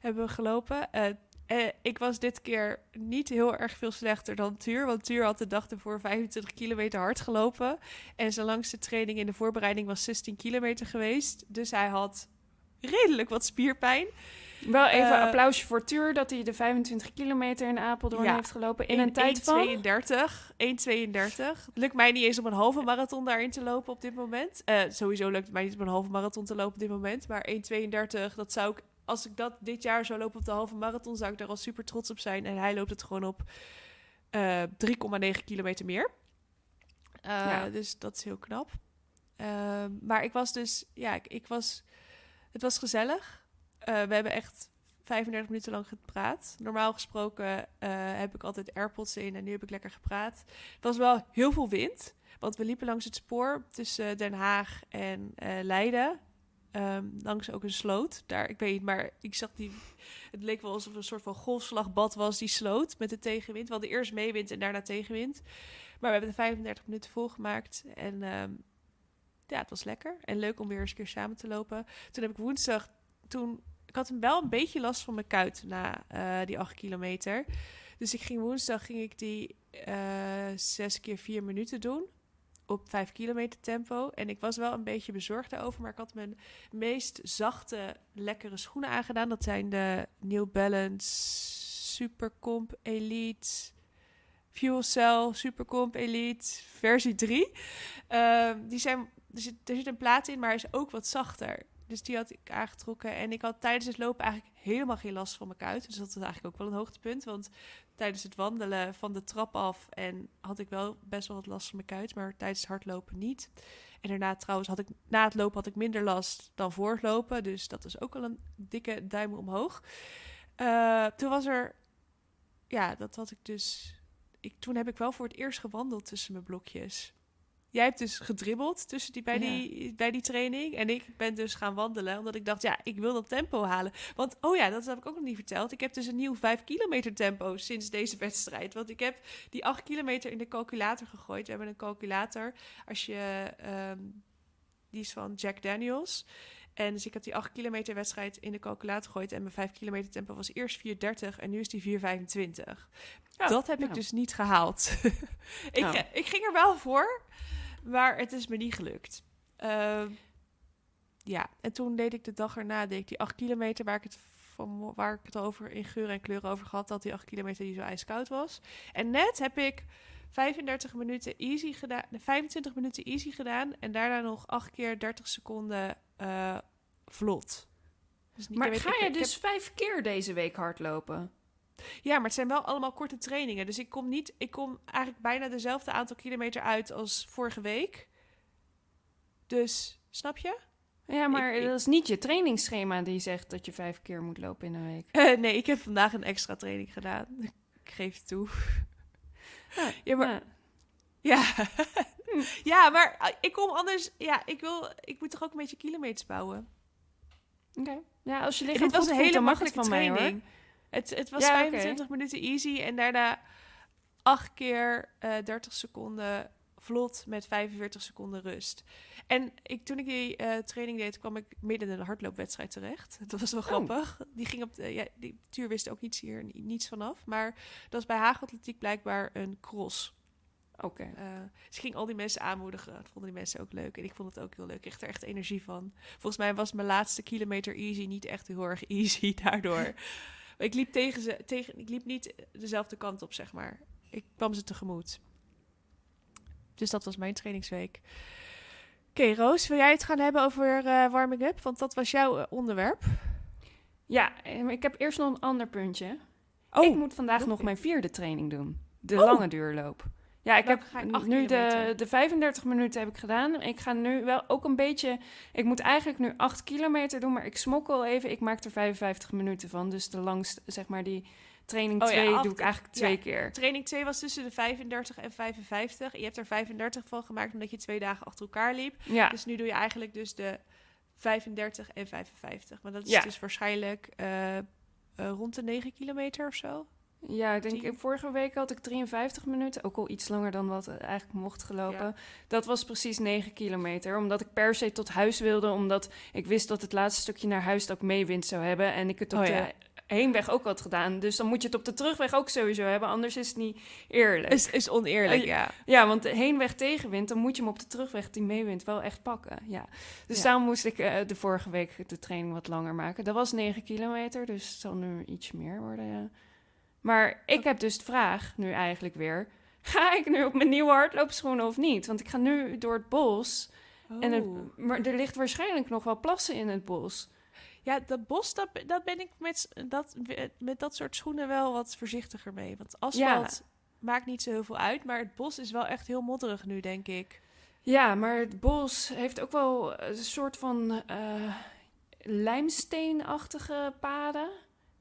hebben we gelopen. Eh, eh, ik was dit keer niet heel erg veel slechter dan Tuur. Want Tuur had de dag ervoor 25 kilometer hard gelopen. En zijn langste training in de voorbereiding was 16 kilometer geweest. Dus hij had redelijk wat spierpijn. Wel even Eh, applausje voor Tuur dat hij de 25 kilometer in Apeldoorn Ja. heeft gelopen in een tijd van... 1,32. 1,32. Het lukt mij niet eens om een halve marathon daarin te lopen op dit moment. Eh, sowieso lukt het mij niet om een halve marathon te lopen op dit moment. Maar 1,32, dat zou ik... Als ik dat dit jaar zou lopen op de halve marathon, zou ik daar al super trots op zijn. En hij loopt het gewoon op eh 3,9 kilometer meer. Eh, Ja. Dus dat is heel knap. Ehm, maar ik was dus... Ja, ik, ik was... Het was gezellig. Eh, we hebben echt 35 minuten lang gepraat. Normaal gesproken eh, heb ik altijd AirPods in en nu heb ik lekker gepraat. Het was wel heel veel wind, want we liepen langs het spoor tussen Den Haag en eh, Leiden. Ehm, langs ook een sloot. Daar, ik weet niet, maar ik zag die. Het leek wel alsof het een soort van golfslagbad was, die sloot met de tegenwind. We eerst meewind en daarna tegenwind. Maar we hebben de 35 minuten volgemaakt. En ehm, ja, het was lekker. En leuk om weer eens een keer samen te lopen. Toen heb ik woensdag. Toen, ik had wel een beetje last van mijn kuit na eh, die 8 kilometer. Dus ik ging woensdag ging ik die eh, zes keer vier minuten doen. Op 5 kilometer tempo. En ik was wel een beetje bezorgd daarover. Maar ik had mijn meest zachte, lekkere schoenen aangedaan. Dat zijn de New Balance Supercomp Elite. Fuel Cell Supercomp Elite versie 3. Ehm, die zijn, er, zit, er zit een plaat in, maar is ook wat zachter. Dus die had ik aangetrokken. En ik had tijdens het lopen eigenlijk helemaal geen last van mijn kuit. Dus dat was eigenlijk ook wel een hoogtepunt. Want tijdens het wandelen van de trap af en had ik wel best wel wat last van mijn kuit. Maar tijdens het hardlopen niet. En daarna trouwens had ik na het lopen had ik minder last dan voor het lopen. Dus dat is ook wel een dikke duim omhoog. Eh, toen was er... Ja, dat had ik dus... Ik, toen heb ik wel voor het eerst gewandeld tussen mijn blokjes. Jij hebt dus gedribbeld tussen die, bij, Ja. die, bij die training. En ik ben dus gaan wandelen. Omdat ik dacht, ja, ik wil dat tempo halen. Want, oh ja, dat heb ik ook nog niet verteld. Ik heb dus een nieuw 5 kilometer tempo sinds deze wedstrijd. Want ik heb die 8 kilometer in de calculator gegooid. We hebben een calculator. Als je, ehm, die is van Jack Daniels. En dus ik heb die 8 kilometer wedstrijd in de calculator gegooid. En mijn 5 kilometer tempo was eerst 4,30 en nu is die 4,25. Oh, dat heb nou. ik dus niet gehaald. ik, Oh. ik ging er wel voor, maar het is me niet gelukt. Ehm, ja, en toen deed ik de dag erna deed ik die 8 kilometer waar ik het van waar ik het over in geur en kleur over gehad dat die 8 kilometer die zo ijskoud was. En net heb ik 35 minuten easy gedaan, 25 minuten easy gedaan en daarna nog 8 keer 30 seconden eh, vlot. Dus niet- Maar ga je ik heb- dus vijf keer deze week hardlopen? Ja, maar het zijn wel allemaal korte trainingen. Dus ik kom niet, ik kom eigenlijk bijna dezelfde aantal kilometer uit als vorige week. Dus, snap je? Ja, maar Ik- dat is niet je trainingsschema die zegt dat je vijf keer moet lopen in een week. Eh, nee, ik heb vandaag een extra training gedaan. Ik geef het toe. Ja, maar Ja. ja, ja, maar eh, ik kom anders. Ja, ik wil, ik moet toch ook een beetje kilometers bouwen. Oké. Ja, als je lichaam dit was een voelt, hele dan mag het van mij hoor. Het, het was Ja, oké. 25 minuten easy en daarna acht keer eh 30 seconden vlot met 45 seconden rust. En ik, toen ik die eh, training deed, kwam ik midden in een hardloopwedstrijd terecht. Dat was wel Oh. grappig. Die ging op de, ja, die Tuur wist ook niets hier ni- niets vanaf. Maar dat was bij Haagatletiek blijkbaar een cross. Oké. Eh, dus ik ging al die mensen aanmoedigen. Dat vonden die mensen ook leuk. En ik vond het ook heel leuk. Ik kreeg er echt energie van. Volgens mij was mijn laatste kilometer easy niet echt heel erg easy daardoor. Ik liep, tegen ze, tegen, ik liep niet dezelfde kant op, zeg maar. Ik kwam ze tegemoet. Dus dat was mijn trainingsweek. Oké, Roos, wil jij het gaan hebben over eh, warming up? Want dat was jouw eh, onderwerp. Ja, eh, ik heb eerst nog een ander puntje. Oh, ik moet vandaag nog mijn vierde training doen. De Oh. lange duurloop. Ja, ik Welke heb nu de, kilometer? de 35 minuten heb ik gedaan. Ik ga nu wel ook een beetje... Ik moet eigenlijk nu 8 kilometer doen, maar ik smokkel even. Ik maak er 55 minuten van. Dus de langste, zeg maar die training Oh ja, 2 acht- doe ik eigenlijk twee ja. keer. Training 2 was tussen de 35 en 55. Je hebt er 35 van gemaakt omdat je twee dagen achter elkaar liep. Ja, Dus nu doe je eigenlijk dus de 35 en 55. Maar dat is dus waarschijnlijk eh, eh, rond de 9 kilometer of zo. Ja, ik denk, vorige week had ik 53 minuten, ook al iets langer dan wat eigenlijk mocht gelopen. Dat was precies 9 kilometer, omdat ik per se tot huis wilde, omdat ik wist dat het laatste stukje naar huis ook meewind zou hebben en ik het op oh, de heenweg ook had gedaan. Dus dan moet je het op de terugweg ook sowieso hebben, anders is het niet eerlijk. Is, is oneerlijk, ja. Ja, want de heenweg tegenwind, dan moet je hem op de terugweg die meewind wel echt pakken. Ja. Dus daarom moest ik uh, de vorige week de training wat langer maken. Dat was 9 kilometer, dus het zal nu iets meer worden, ja. Maar ik heb dus de vraag nu eigenlijk weer: ga ik nu op mijn nieuwe hardloopschoenen of niet? Want ik ga nu door het bos. En het, oh. maar er ligt waarschijnlijk nog wel plassen in het bos. Ja, dat bos, dat, dat ben ik met dat, met dat soort schoenen wel wat voorzichtiger mee. Want asfalt maakt niet zo heel veel uit, maar het bos is wel echt heel modderig nu, denk ik. Ja, maar het bos heeft ook wel een soort van uh, lijmsteenachtige paden.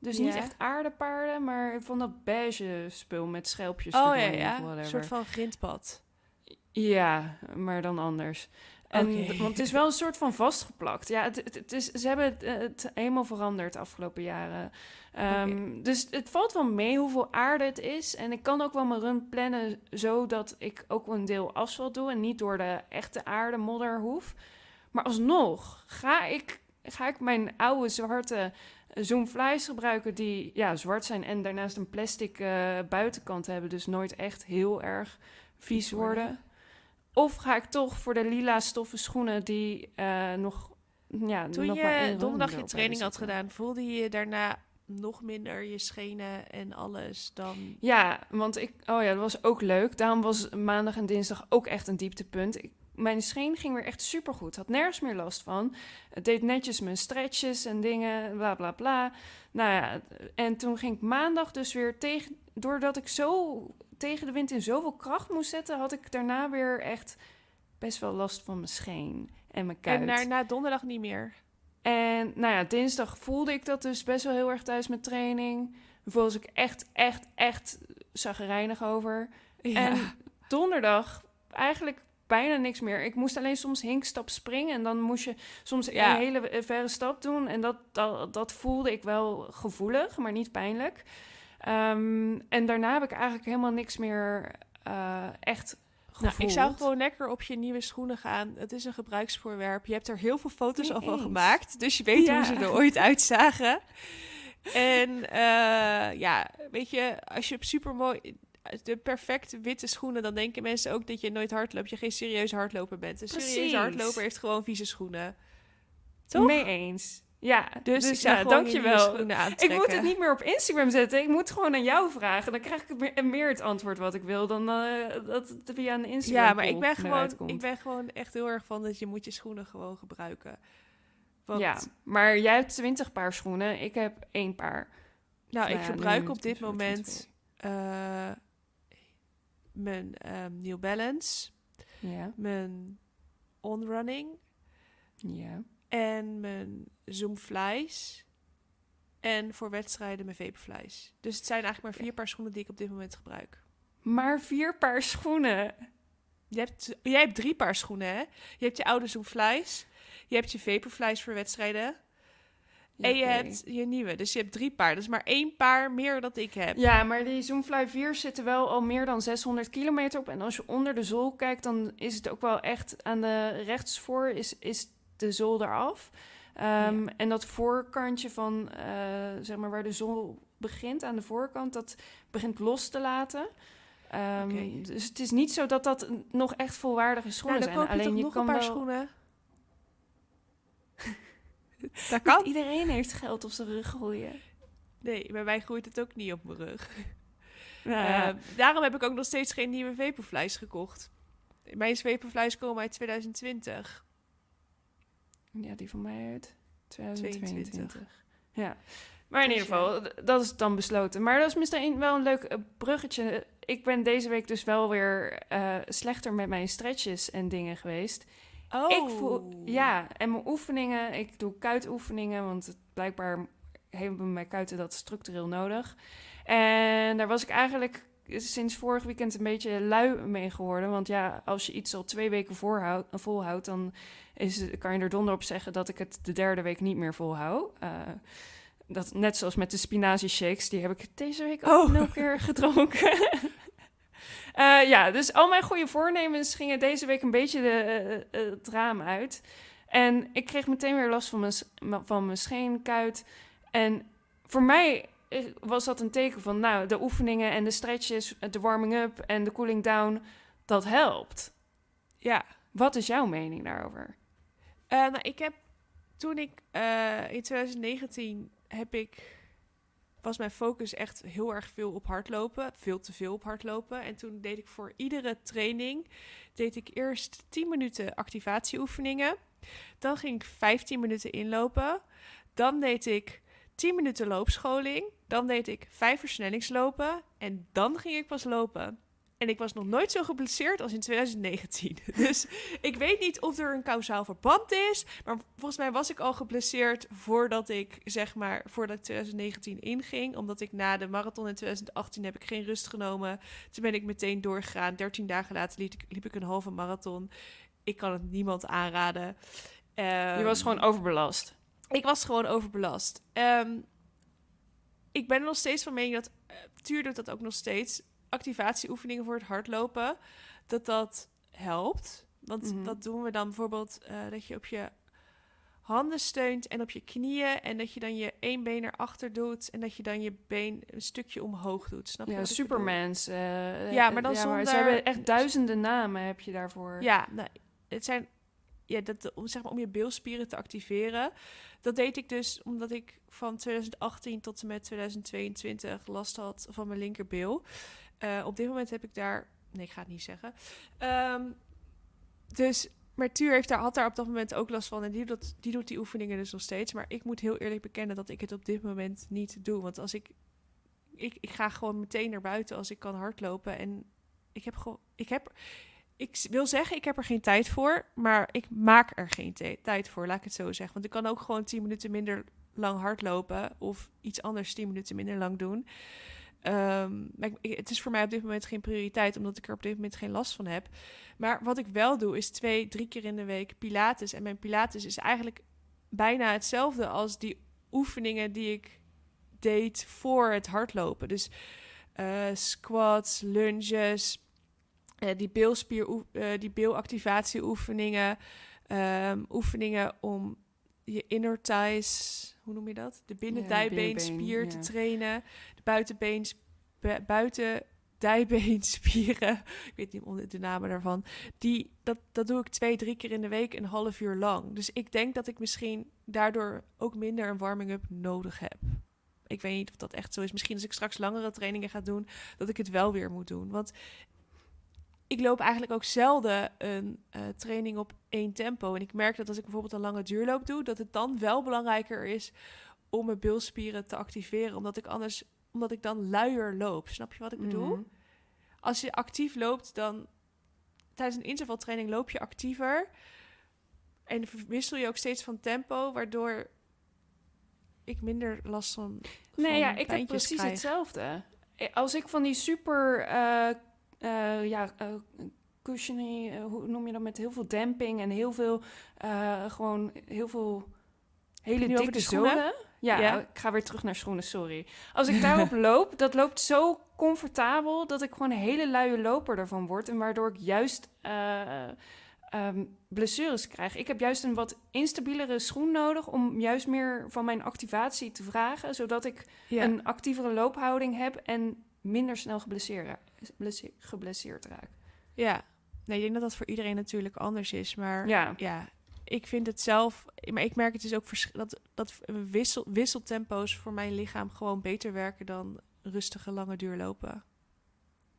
Dus niet echt aardepaarden, maar van dat beige spul met schelpjes. Oh ja, ja. Een soort van grindpad. Ja, maar dan anders. En, Want het is wel een soort van vastgeplakt. Ja, het, het, is, ze hebben het, helemaal veranderd de afgelopen jaren. Um, Dus het valt wel mee hoeveel aarde het is. En ik kan ook wel mijn run plannen zodat ik ook een deel asfalt doe... en niet door de echte aarde modder hoef. Maar alsnog ga ik, ga ik mijn oude zwarte zoomflies gebruiken die ja, zwart zijn... en daarnaast een plastic uh, buitenkant hebben. Dus nooit echt heel erg vies worden. Of ga ik toch voor de lila stoffen schoenen die uh, nog. Ja, Toen nog je donderdag je training had gedaan, voelde je daarna nog minder je schenen en alles dan. Ja, want ik. Oh ja, dat was ook leuk. Daarom was maandag en dinsdag ook echt een dieptepunt. Ik, mijn scheen ging weer echt supergoed. Had nergens meer last van. Het deed netjes mijn stretches en dingen, bla bla bla. Nou ja, en toen ging ik maandag dus weer tegen. Doordat ik zo tegen de wind in zoveel kracht moest zetten, had ik daarna weer echt best wel last van mijn scheen en mijn kuit. En na, na donderdag niet meer? En nou ja, dinsdag voelde ik dat dus best wel heel erg thuis met training. Voelde ik echt, echt, echt zagrijnig over. En donderdag eigenlijk bijna niks meer. Ik moest alleen soms hinkstap springen en dan moest je soms een hele verre stap doen. En dat, dat, dat voelde ik wel gevoelig, maar niet pijnlijk. Ehm, en daarna heb ik eigenlijk helemaal niks meer uh, echt nou, ik zou gewoon lekker op je nieuwe schoenen gaan. Het is een gebruiksvoorwerp. Je hebt er heel veel foto's al van gemaakt. Dus je weet hoe ze er ooit uitzagen. En uh, ja, weet je, als je op super mooi de perfecte witte schoenen, dan denken mensen ook dat je nooit hardloopt. Je geen serieus hardloper bent. Een serieuze hardloper heeft gewoon vieze schoenen. Toch? Mee eens. Ja, dus, dus ja, dankjewel. Ik moet het niet meer op Instagram zetten. Ik moet gewoon aan jou vragen. Dan krijg ik meer, meer het antwoord wat ik wil dan uh, dat het via een Instagram. Ja, maar ik ben gewoon, ik ben gewoon echt heel erg van dat je moet je schoenen gewoon gebruiken. Want, ja, maar jij hebt twintig paar schoenen. Ik heb één paar. Nou, ik gebruik op dit moment uh, mijn um, New Balance, mijn On Running. En mijn zoomflies. En voor wedstrijden mijn vaporflies. Dus het zijn eigenlijk maar vier paar schoenen die ik op dit moment gebruik. Maar vier paar schoenen? Je hebt, jij hebt drie paar schoenen, hè? Je hebt je oude zoomflies. Je hebt je vaporflies voor wedstrijden. En je hebt je nieuwe. Dus je hebt drie paar. Dus maar één paar meer dan ik heb. Ja, maar die Zoomfly 4 zitten wel al meer dan 600 kilometer op. En als je onder de zool kijkt, dan is het ook wel echt aan de rechtsvoor is, is de zool eraf. Um, En dat voorkantje van, uh, zeg maar, waar de zool begint aan de voorkant, dat begint los te laten. Um, Dus het is niet zo dat dat nog echt volwaardige schoenen nou, zijn. Alleen je, kan een paar wel... schoenen. dat kan. iedereen heeft geld op zijn rug groeien. Nee, bij mij groeit het ook niet op mijn rug. Nou, ja. uh, daarom heb ik ook nog steeds geen nieuwe vaporflies gekocht. Mijn vaporflies komen uit 2020. Ja, die van mij uit 2022. Ja. Maar in ieder geval, dat is dan besloten. Maar dat is misschien wel een leuk eh, bruggetje. Ik ben deze week dus wel weer uh, slechter met mijn stretches en dingen geweest. Oh. Ik voel, ja, en mijn oefeningen. Ik doe kuitoefeningen, want het, blijkbaar hebben mijn kuiten dat structureel nodig. En daar was ik eigenlijk sinds vorig weekend een beetje lui mee geworden. Want ja, als je iets al twee weken voorhoudt, volhoudt, dan is, kan je er donder op zeggen dat ik het de derde week niet meer volhoud. Uh, Dat, net zoals met de spinazie shakes, die heb ik deze week Oh. ook nog een keer gedronken. Eh, ja, dus al mijn goede voornemens gingen deze week een beetje eh, eh, het raam uit. En ik kreeg meteen weer last van mijn, van mijn scheenkuit. En voor mij was dat een teken van, nou, de oefeningen en de stretches, de warming-up en de cooling down, dat helpt. Ja. Wat is jouw mening daarover? Nou, ik heb toen ik in 2019 heb ik was mijn focus echt heel erg veel op hardlopen, veel te veel op hardlopen. En toen deed ik voor iedere training deed ik eerst 10 minuten activatieoefeningen, dan ging ik 15 minuten inlopen, dan deed ik 10 minuten loopscholing, dan deed ik 5 versnellingslopen en dan ging ik pas lopen. En ik was nog nooit zo geblesseerd als in 2019. Dus ik weet niet of er een kausaal verband is. Maar volgens mij was ik al geblesseerd voordat ik, zeg maar, voordat ik 2019 inging. Omdat ik na de marathon in 2018 heb ik geen rust genomen. Toen ben ik meteen doorgegaan. 13 dagen later liep ik, liep ik een halve marathon. Ik kan het niemand aanraden. Je was Ehm, gewoon overbelast. ik was gewoon overbelast. Ehm, ik ben er nog steeds van mening dat, uh, Tuur doet dat ook nog steeds, activatieoefeningen voor het hardlopen, dat dat helpt. Want Mhm. dat doen we dan bijvoorbeeld eh, dat je op je handen steunt en op je knieën en dat je dan je één been erachter doet en dat je dan je been een stukje omhoog doet. Snap je Ja? Supermans. eh, Ja, eh, maar dan Ze zonder- hebben echt duizenden namen heb je daarvoor. Ja, nou, het zijn ja, dat, om, zeg maar, om je bilspieren te activeren. Dat deed ik dus omdat ik van 2018 tot en met 2022 last had van mijn linkerbil. Eh, op dit moment heb ik daar. Nee, ik ga het niet zeggen. Ehm, dus. Maar Tuur heeft daar, had daar op dat moment ook last van. En die doet, die doet die oefeningen dus nog steeds. Maar ik moet heel eerlijk bekennen dat ik het op dit moment niet doe. Want als ik. Ik, ik ga gewoon meteen naar buiten als ik kan hardlopen. En ik heb gewoon. Ik heb ik wil zeggen, ik heb er geen tijd voor, maar ik maak er geen tijd voor, laat ik het zo zeggen. Want ik kan ook gewoon 10 minuten minder lang hardlopen of iets anders 10 minuten minder lang doen. Ehm, maar ik- het is voor mij op dit moment geen prioriteit, omdat ik er op dit moment geen last van heb. Maar wat ik wel doe, is twee, drie keer in de week Pilates. En mijn Pilates is eigenlijk bijna hetzelfde als die oefeningen die ik deed voor het hardlopen. Dus eh, squats, lunges, eh, die beelspier, eh die beelactivatieoefeningen, ehm, oefeningen om je inner thighs, hoe noem je dat? De binnendijbeenspier binnenbeen, te ja. trainen, de buitenbeen, buiten dijbeenspieren, ik weet niet de namen daarvan, die, dat, dat doe ik twee, drie keer in de week een half uur lang. Dus ik denk dat ik misschien daardoor ook minder een warming-up nodig heb. Ik weet niet of dat echt zo is. Misschien als ik straks langere trainingen ga doen, dat ik het wel weer moet doen. Want ik loop eigenlijk ook zelden een eh, training op één tempo. En ik merk dat als ik bijvoorbeeld een lange duurloop doe, dat het dan wel belangrijker is om mijn bilspieren te activeren. Omdat ik anders, omdat ik dan luier loop. Snap je wat ik bedoel? Mhm. Als je actief loopt, dan tijdens een intervaltraining loop je actiever. En wissel je ook steeds van tempo, waardoor ik minder last van. Nee, ja, ik heb precies krijg. hetzelfde. Eh, Als ik van die super, eh, ja, cushiony, eh, hoe noem je dat, met heel veel demping en heel veel, gewoon heel veel hele dikke de schoenen? zolen. Ja, Ja. ik ga weer terug naar schoenen, sorry. Als ik daarop loop, dat loopt zo comfortabel dat ik gewoon een hele luie loper ervan word. En waardoor ik juist eh, ehm, blessures krijg. Ik heb juist een wat instabielere schoen nodig om juist meer van mijn activatie te vragen. Zodat ik Ja. een actievere loophouding heb en minder snel geblesseerd, blesse- geblesseerd raak. Ja, nee, ik denk dat dat voor iedereen natuurlijk anders is. Maar Ja, ja, ik vind het zelf, maar ik merk het dus ook dat, dat wissel, wisseltempo's voor mijn lichaam gewoon beter werken dan rustige lange duurlopen.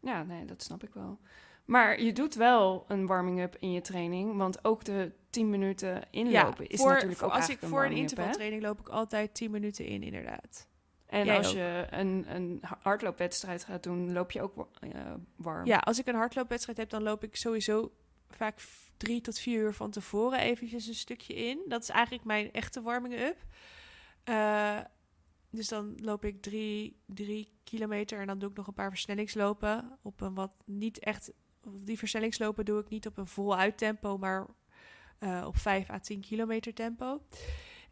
ja, nee, dat snap ik wel. Maar je doet wel een warming-up in je training, want ook de 10 minuten inlopen is voor- natuurlijk voor- ook als ik een voor een intervaltraining loop ik altijd 10 minuten in, inderdaad. En Jij als ook. je een, een hardloopwedstrijd gaat doen, loop je ook eh, warm. Ja, als ik een hardloopwedstrijd heb, dan loop ik sowieso vaak drie tot vier uur van tevoren eventjes een stukje in. Dat is eigenlijk mijn echte warming-up. Eh, dus dan loop ik drie, drie kilometer en dan doe ik nog een paar versnellingslopen. Op een wat niet echt... Die versnellingslopen doe ik niet op een voluit tempo, maar eh, op 5 à 10 kilometer tempo.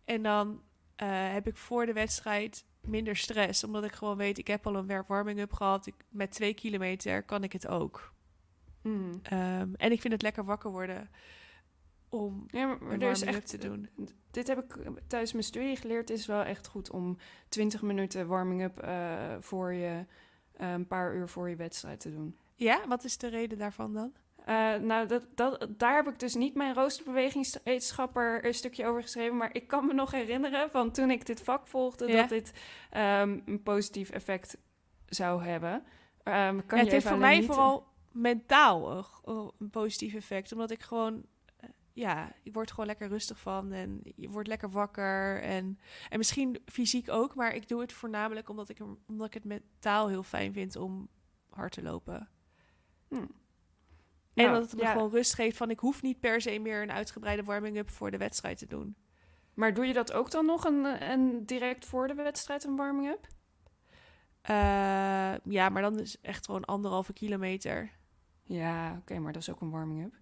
En dan eh, heb ik voor de wedstrijd minder stress. Omdat ik gewoon weet, ik heb al een warming-up gehad. Ik, met twee kilometer kan ik het ook. Mm. Ehm, en ik vind het lekker wakker worden om Ja, maar, er is echt, te doen. dit heb ik tijdens mijn studie geleerd. Het is wel echt goed om 20 minuten warming-up eh, voor je, eh, een paar uur voor je wedstrijd te doen. Ja, wat is de reden daarvan dan? Eh, nou, dat, dat, daar heb ik dus niet mijn roosterbewegingswetenschapper een stukje over geschreven. Maar ik kan me nog herinneren van toen ik dit vak volgde, Ja. dat dit ehm, een positief effect zou hebben. Ehm, kan Ja, je het heeft voor mij vooral mentaal een, een positief effect. Omdat ik gewoon, eh, ja, ik word gewoon lekker rustig van. En je wordt lekker wakker. En, en misschien fysiek ook. Maar ik doe het voornamelijk omdat ik, omdat ik het mentaal heel fijn vind om hard te lopen. Hm. En Nou, dat het me ja. gewoon rust geeft van ik hoef niet per se meer een uitgebreide warming-up voor de wedstrijd te doen. Maar doe je dat ook dan nog een, een direct voor de wedstrijd een warming-up? Eh, ja, maar dan is echt gewoon anderhalve kilometer. Ja, oké, maar dat is ook een warming-up.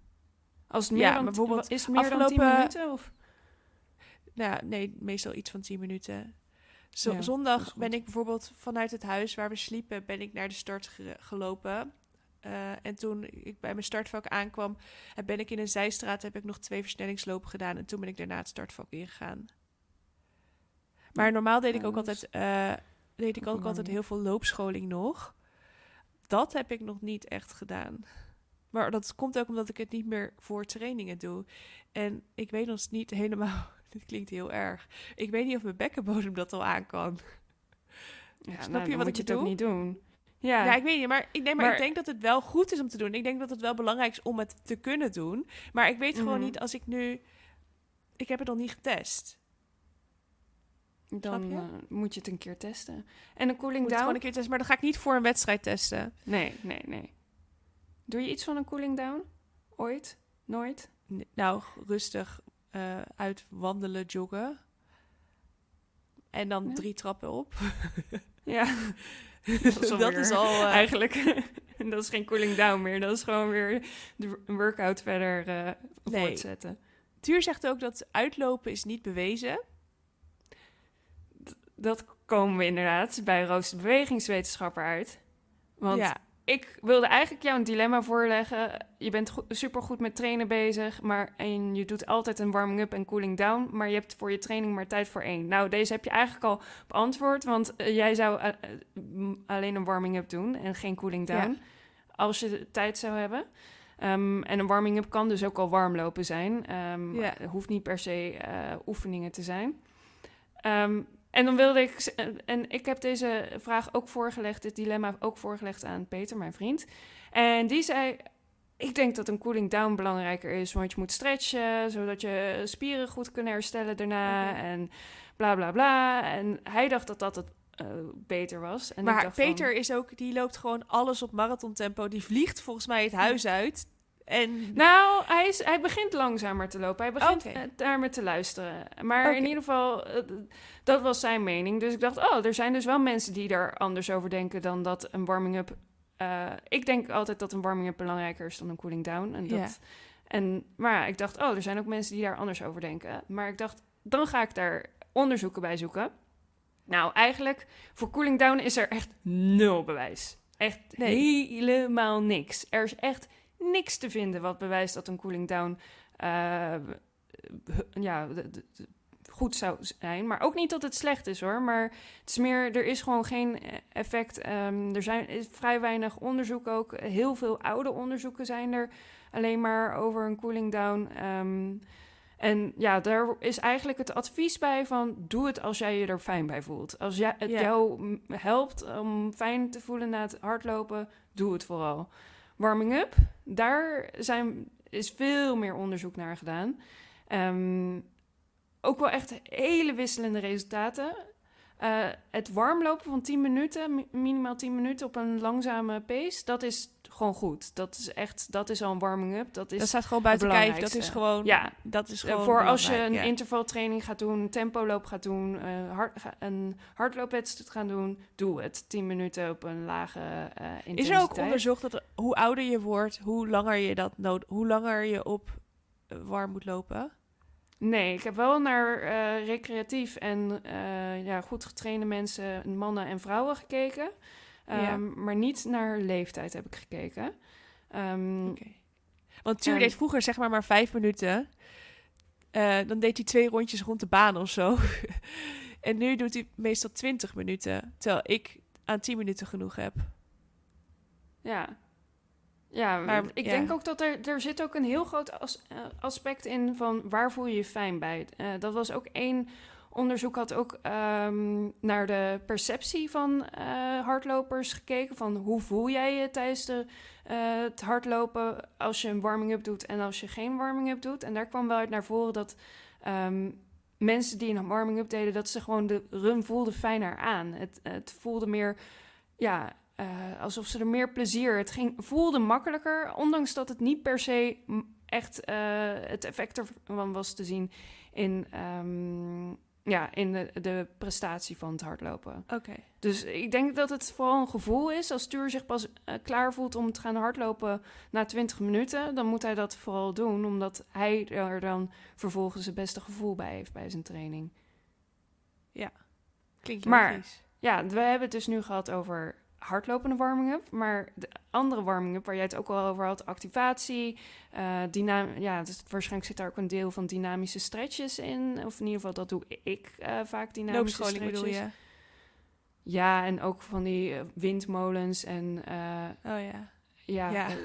Als het meer dan, bijvoorbeeld is meer dan 10 afgelopen- minuten? Of? Nou, ja, nee, meestal iets van 10 minuten. Ja, is zondag ben ik bijvoorbeeld vanuit het huis waar we sliepen, ben ik naar de start ge- gelopen. Eh, en toen ik bij mijn startvak aankwam, eh, ben ik in een zijstraat, heb ik nog twee versnellingslopen gedaan. En toen ben ik daarna het startvak ingegaan. Maar normaal deed ik ook altijd, eh, deed ik ook altijd heel veel loopscholing nog. Dat heb ik nog niet echt gedaan. Maar dat komt ook omdat ik het niet meer voor trainingen doe. En ik weet nog niet helemaal. Dit klinkt heel erg. Ik weet niet of mijn bekkenbodem dat al aan kan. Ja, Snap nou, je wat moet ik je het ook niet doen. Ja, Ja, ik weet niet, maar ik, nee, maar Maar- ik denk dat het wel goed is om te doen. Ik denk dat het wel belangrijk is om het te kunnen doen. Maar ik weet gewoon Mhm. niet als ik nu. Ik heb het nog niet getest. Dan eh, moet je het een keer testen. En een cooling moet down? gewoon een keer testen, maar dat ga ik niet voor een wedstrijd testen. Nee, nee, nee. Doe je iets van een cooling down? Ooit? Nooit? N- Nou, rustig eh uit wandelen, joggen. En dan Ja. drie trappen op. Ja, dat is, dat alweer- is al. eh, eigenlijk. dat is geen cooling down meer. Dat is gewoon weer de workout verder Nee. voortzetten. Tuur zegt ook dat uitlopen is niet bewezen. Dat komen we inderdaad bij Roos de bewegingswetenschapper uit. Want ja, ik wilde eigenlijk jou een dilemma voorleggen. Je bent go- supergoed met trainen bezig, maar en je doet altijd een warming-up en cooling down, maar je hebt voor je training maar tijd voor één. Nou, deze heb je eigenlijk al beantwoord, want eh, jij zou eh, eh, alleen een warming-up doen en geen cooling down, als je de tijd zou hebben. Ehm, en een warming-up kan dus ook al warm lopen zijn. Ehm, Ja. Het hoeft niet per se oefeningen te zijn. Ehm, en dan wilde ik, en ik heb deze vraag ook voorgelegd, dit dilemma ook voorgelegd aan Peter, mijn vriend. En die zei: Ik denk dat een cooling down belangrijker is, want je moet stretchen, zodat je spieren goed kunnen herstellen daarna. Oké. En bla bla bla. En hij dacht dat dat het eh, beter was. En ik maar van, Peter is ook, die loopt gewoon alles op marathontempo. Die vliegt volgens mij het huis uit. En Nou, hij, is, hij begint langzamer te lopen. Hij begint Oké. eh, daar met te luisteren. Maar in ieder geval, eh, dat was zijn mening. Dus ik dacht, oh, er zijn dus wel mensen die daar anders over denken dan dat een warming-up... eh, ik denk altijd dat een warming-up belangrijker is dan een cooling down. En dat, en, maar ja, ik dacht, oh, er zijn ook mensen die daar anders over denken. Maar ik dacht, dan ga ik daar onderzoeken bij zoeken. Nou, eigenlijk, voor cooling down is er echt nul bewijs. Echt Nee. helemaal niks. Er is echt niks te vinden wat bewijst dat een cooling down eh, ja, goed zou zijn. Maar ook niet dat het slecht is hoor. Maar het is meer, er is gewoon geen effect. Ehm, er zijn is vrij weinig onderzoek ook. Heel veel oude onderzoeken zijn er alleen maar over een cooling down. Ehm, en ja, daar is eigenlijk het advies bij van doe het als jij je er fijn bij voelt. Als jij, het jou helpt om fijn te voelen na het hardlopen, doe het vooral. Warming up, daar zijn, is veel meer onderzoek naar gedaan. Ehm, ook wel echt hele wisselende resultaten. Eh, het warmlopen van 10 minuten, mi- minimaal 10 minuten op een langzame pace, dat is gewoon goed. Dat is echt, dat is al een warming up. Dat is dat staat gewoon buiten kijf. Dat is gewoon, Ja. dat is eh, gewoon voor als je een ja. intervaltraining gaat doen, tempoloop gaat doen, eh, hard, een hardloopwedstrijd gaan doen, doe het. 10 minuten op een lage eh intensiteit. Is er ook onderzocht dat hoe ouder je wordt, hoe langer je dat nood, hoe langer je op warm moet lopen? Nee, ik heb wel naar eh, recreatief en eh, ja, goed getrainde mensen, mannen en vrouwen gekeken. Ja. Ehm, Maar niet naar leeftijd heb ik gekeken. Ehm. Want Tuur deed vroeger zeg maar maar vijf minuten. Eh, dan deed hij twee rondjes rond de baan of zo. en nu doet hij meestal 20 minuten. Terwijl ik aan 10 minuten genoeg heb. Ja. Ja, Maar, ik ja. denk ook dat er, er zit ook een heel groot as- eh, aspect in van waar voel je je fijn bij. Eh, dat was ook één onderzoek had ook ehm, naar de perceptie van eh, hardlopers gekeken. Van hoe voel jij je tijdens de, het hardlopen als je een warming-up doet en als je geen warming-up doet. En daar kwam wel uit naar voren dat ehm, mensen die een warming-up deden, dat ze gewoon de run voelden fijner aan. Het, het voelde meer, ja, eh, alsof ze er meer plezier. Het ging, voelde makkelijker, ondanks dat het niet per se echt eh, het effect ervan was te zien in, ehm, ja, in de, de prestatie van het hardlopen. Oké. Dus ik denk dat het vooral een gevoel is. Als Stuur zich pas eh, klaar voelt om te gaan hardlopen na 20 minuten, dan moet hij dat vooral doen, omdat hij er dan vervolgens het beste gevoel bij heeft bij zijn training. Klinkt Maar- logisch. Ja, we hebben het dus nu gehad over hardlopende warming-up. Maar de andere warming-up, waar jij het ook al over had, activatie. eh dynam ja, dus waarschijnlijk zit daar ook een deel van dynamische stretches in. Of in ieder geval, dat doe ik eh, vaak, dynamische stretches. bedoel je? Ja, en ook van die eh, windmolens en... Oh ja. ja, Ja.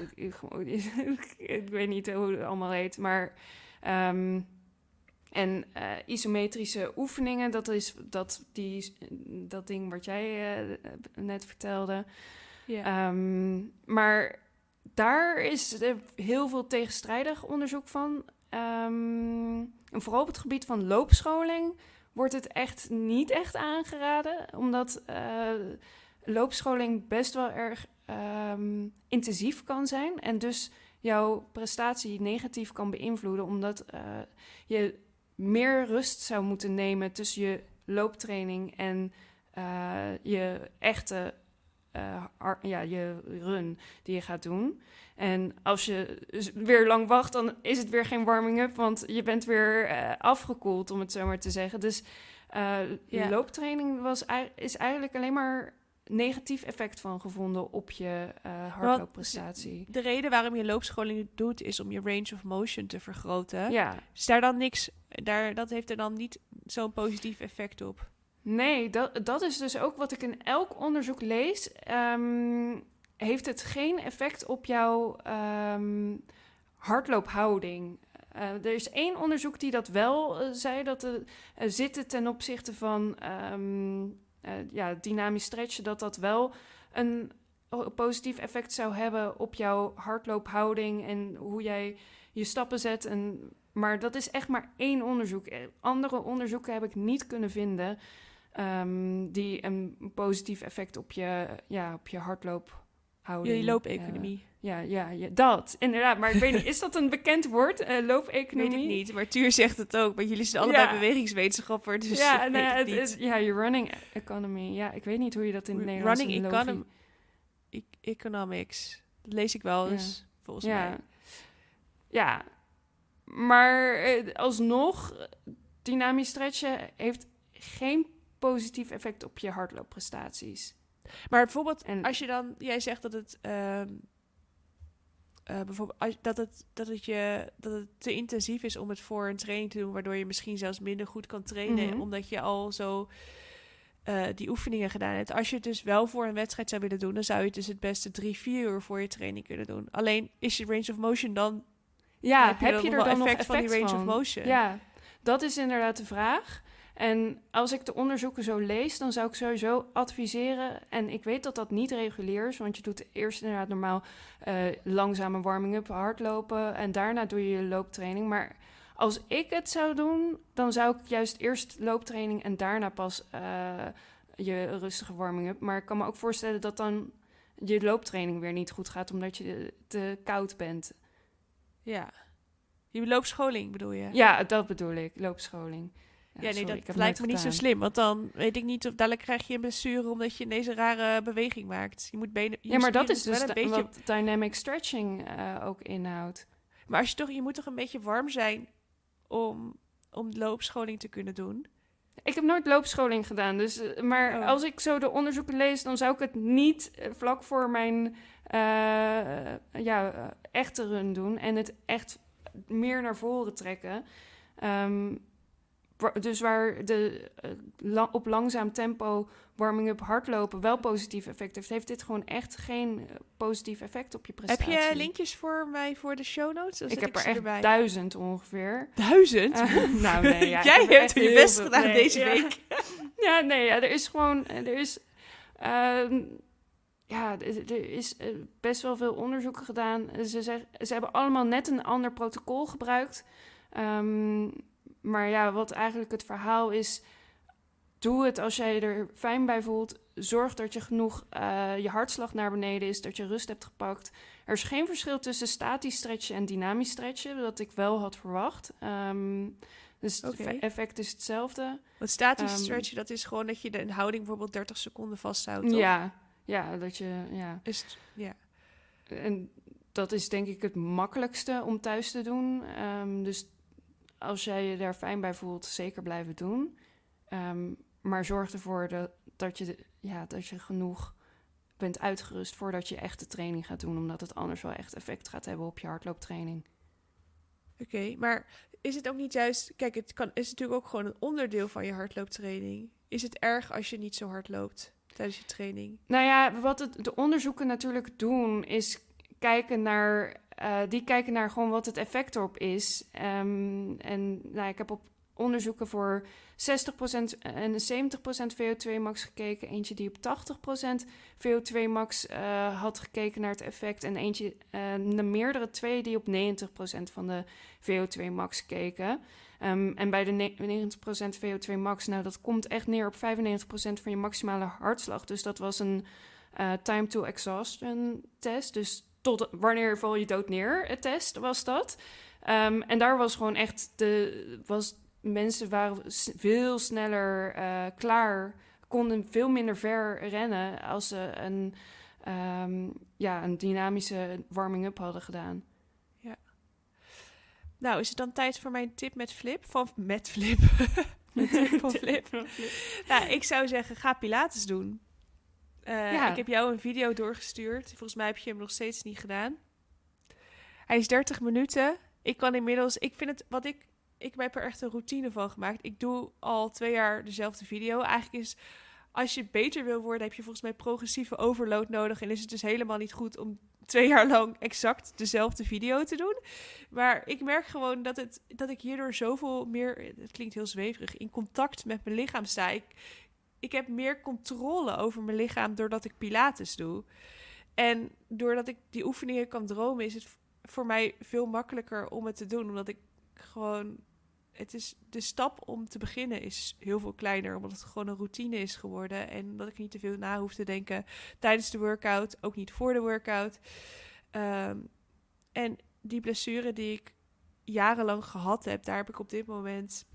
ik, weet niet hoe het allemaal heet, maar... ehm, en eh, isometrische oefeningen, dat is dat, die, dat ding wat jij eh, net vertelde. ja. Ehm, maar daar is heel veel tegenstrijdig onderzoek van. Ehm, en vooral op het gebied van loopscholing wordt het echt niet echt aangeraden, omdat eh, loopscholing best wel erg ehm, intensief kan zijn en dus jouw prestatie negatief kan beïnvloeden, omdat eh, je meer rust zou moeten nemen tussen je looptraining en eh, je echte eh, ja, je run die je gaat doen. En als je weer lang wacht, dan is het weer geen warming-up, want je bent weer eh, afgekoeld, om het zo maar te zeggen. Dus Ja. looptraining was, is eigenlijk alleen maar negatief effect van gevonden op je eh hardloopprestatie. De reden waarom je loopscholing doet, is om je range of motion te vergroten. Ja, Is daar dan niks... Daar, dat heeft er dan niet zo'n positief effect op. nee, dat, dat is dus ook wat ik in elk onderzoek lees. Ehm, heeft het geen effect op jouw ehm, hardloophouding? Eh, er is één onderzoek die dat wel eh, zei, dat de zitten ten opzichte van ehm, eh, ja, dynamisch stretchen, dat dat wel een o- positief effect zou hebben op jouw hardloophouding en hoe jij je stappen zet. En, maar dat is echt maar één onderzoek. Eh, Andere onderzoeken heb ik niet kunnen vinden ehm, die een positief effect op je, ja, op je Je loopeconomie. eh, ja, ja, ja, dat inderdaad. Maar ik weet niet, is dat een bekend woord? eh loopeconomie? Weet ik niet, maar Tuur zegt het ook. Maar jullie zijn allebei Ja. bewegingswetenschapper, dus ja, weet het, is, ja, je running economy. Ja, ik weet niet hoe je dat in het Nederlands Running in logie- econom e- economics. Dat lees ik wel Ja. eens, volgens Ja. mij. Ja, maar eh, alsnog, dynamisch stretchen heeft geen positief effect op je hardloopprestaties. Maar bijvoorbeeld, En- als je dan... Jij zegt dat het... ehm, eh, bijvoorbeeld, als, dat, het, dat, het je, dat het te intensief is om het voor een training te doen... waardoor je misschien zelfs minder goed kan trainen... Mhm. omdat je al zo eh, die oefeningen gedaan hebt. Als je het dus wel voor een wedstrijd zou willen doen... dan zou je het dus het beste drie, vier uur voor je training kunnen doen. Alleen is je range of motion dan... Ja, heb je, dan er dan nog effect van die range van? of motion? Ja, dat is inderdaad de vraag. En als ik de onderzoeken zo lees, dan zou ik sowieso adviseren. En ik weet dat dat niet regulier is, want je doet eerst inderdaad normaal eh langzame warming-up, hardlopen. En daarna doe je je looptraining. Maar als ik het zou doen, dan zou ik juist eerst looptraining en daarna pas eh, je rustige warming-up. Maar ik kan me ook voorstellen dat dan je looptraining weer niet goed gaat, omdat je te koud bent. Ja. Je loopscholing bedoel je? Ja, dat bedoel ik, loopscholing. Ja, nee, sorry, dat lijkt me niet zo slim. Want dan weet ik niet of dadelijk krijg je een blessure omdat je ineens een rare beweging maakt. Je moet benen. je Ja, maar dat is dus een beetje. wat dynamic stretching eh, ook inhoudt. Maar als je toch, je moet toch een beetje warm zijn om, om loopscholing te kunnen doen? Ik heb nooit loopscholing gedaan, dus, eh, maar Oh. als ik zo de onderzoeken lees, dan zou ik het niet eh, vlak voor mijn ja, echte run doen en het echt meer naar voren trekken. Ehm, wa- dus waar de eh, la- op langzaam tempo warming-up hardlopen wel positief effect heeft, heeft dit gewoon echt geen eh, positief effect op je Heb prestatie. je linkjes voor mij voor de show notes? Ik heb er ze echt erbij. duizend ongeveer. Duizend? Eh, nou nee, ja, ik Jij heb hebt je best gedaan nee, deze ja. week. Ja, nee, ja, er is gewoon, er is, ehm, ja, er er is best wel veel onderzoeken gedaan. Ze, zeg, ze hebben allemaal net een ander protocol gebruikt. Ehm, maar ja, wat eigenlijk het verhaal is, doe het als jij je er fijn bij voelt. Zorg dat je genoeg, eh, je hartslag naar beneden is, dat je rust hebt gepakt. Er is geen verschil tussen statisch stretchen en dynamisch stretchen, wat ik wel had verwacht. Ehm, dus het effect is hetzelfde. Want statisch Ehm, stretchen, dat is gewoon dat je de houding bijvoorbeeld 30 seconden vasthoudt, toch? Ja, ja, dat je, ja. Is het- ja. En dat is denk ik het makkelijkste om thuis te doen. Ehm, dus als jij je daar fijn bij voelt, zeker blijven doen. Ehm, maar zorg ervoor dat, dat, je, ja, dat je genoeg bent uitgerust voordat je echt de training gaat doen. Omdat het anders wel echt effect gaat hebben op je hardlooptraining. Oké, maar is het ook niet juist... Kijk, het kan, is natuurlijk ook gewoon een onderdeel van je hardlooptraining. Is het erg als je niet zo hard loopt tijdens je training? Nou ja, wat het, de onderzoeken natuurlijk doen, is kijken naar. Eh, die kijken naar gewoon wat het effect erop is. Ehm, en nou, ik heb op onderzoeken voor 60% en 70% VO2 max gekeken. Eentje die op 80% VO2 max eh, had gekeken naar het effect. En eentje, eh, de meerdere twee die op 90% van de VO2 max keken. Ehm, en bij de ne- 90% VO2 max, nou dat komt echt neer op 95% van je maximale hartslag. Dus dat was een time to exhaustion test. Dus tot wanneer val je dood neer het test was dat. Ehm, en daar was gewoon echt de was mensen waren veel sneller eh, klaar, konden veel minder ver rennen als ze een ehm, ja een dynamische warming up hadden gedaan. Nou, is het dan tijd voor mijn tip met Flip? Van met Flip. Mijn tip van Flip. Nou, ik zou zeggen, ga Pilates doen. Eh, Ja. Ik heb jou een video doorgestuurd. Volgens mij heb je hem nog steeds niet gedaan. Hij is 30 minuten. Ik kan inmiddels... Ik vind het... Wat ik... Ik heb er echt een routine van gemaakt. Ik doe al twee jaar dezelfde video. Eigenlijk is... Als je beter wil worden, heb je volgens mij progressieve overload nodig. En is het dus helemaal niet goed om twee jaar lang exact dezelfde video te doen. Maar ik merk gewoon dat, het, dat ik hierdoor zoveel meer... Het klinkt heel zweverig. In contact met mijn lichaam sta. Ik, ik heb meer controle over mijn lichaam doordat ik Pilates doe. En doordat ik die oefeningen kan dromen, is het voor mij veel makkelijker om het te doen. Omdat ik gewoon. Het is, de stap om te beginnen is heel veel kleiner, omdat het gewoon een routine is geworden. En dat ik niet te veel na hoef te denken tijdens de workout, ook niet voor de workout. Ehm, en die blessure die ik jarenlang gehad heb, daar heb ik op dit moment.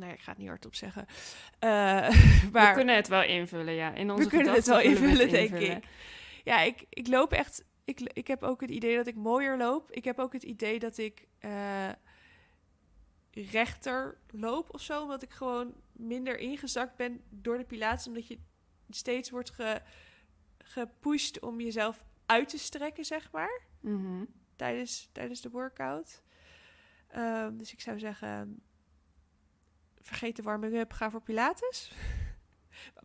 Nou ja, ik ga het niet hardop zeggen. Eh, maar we kunnen het wel invullen, ja. In onze we kunnen het wel invullen, denk ik. Ja, ik, ik loop echt. Ik, ik heb ook het idee dat ik mooier loop. Ik heb ook het idee dat ik eh, rechter loop of zo. Omdat ik gewoon minder ingezakt ben door de pilates. Omdat je steeds wordt ge, gepusht om jezelf uit te strekken, zeg maar. Mhm. Tijdens, tijdens de workout. Ehm, dus ik zou zeggen. Vergeet de warming-up, ga voor Pilates.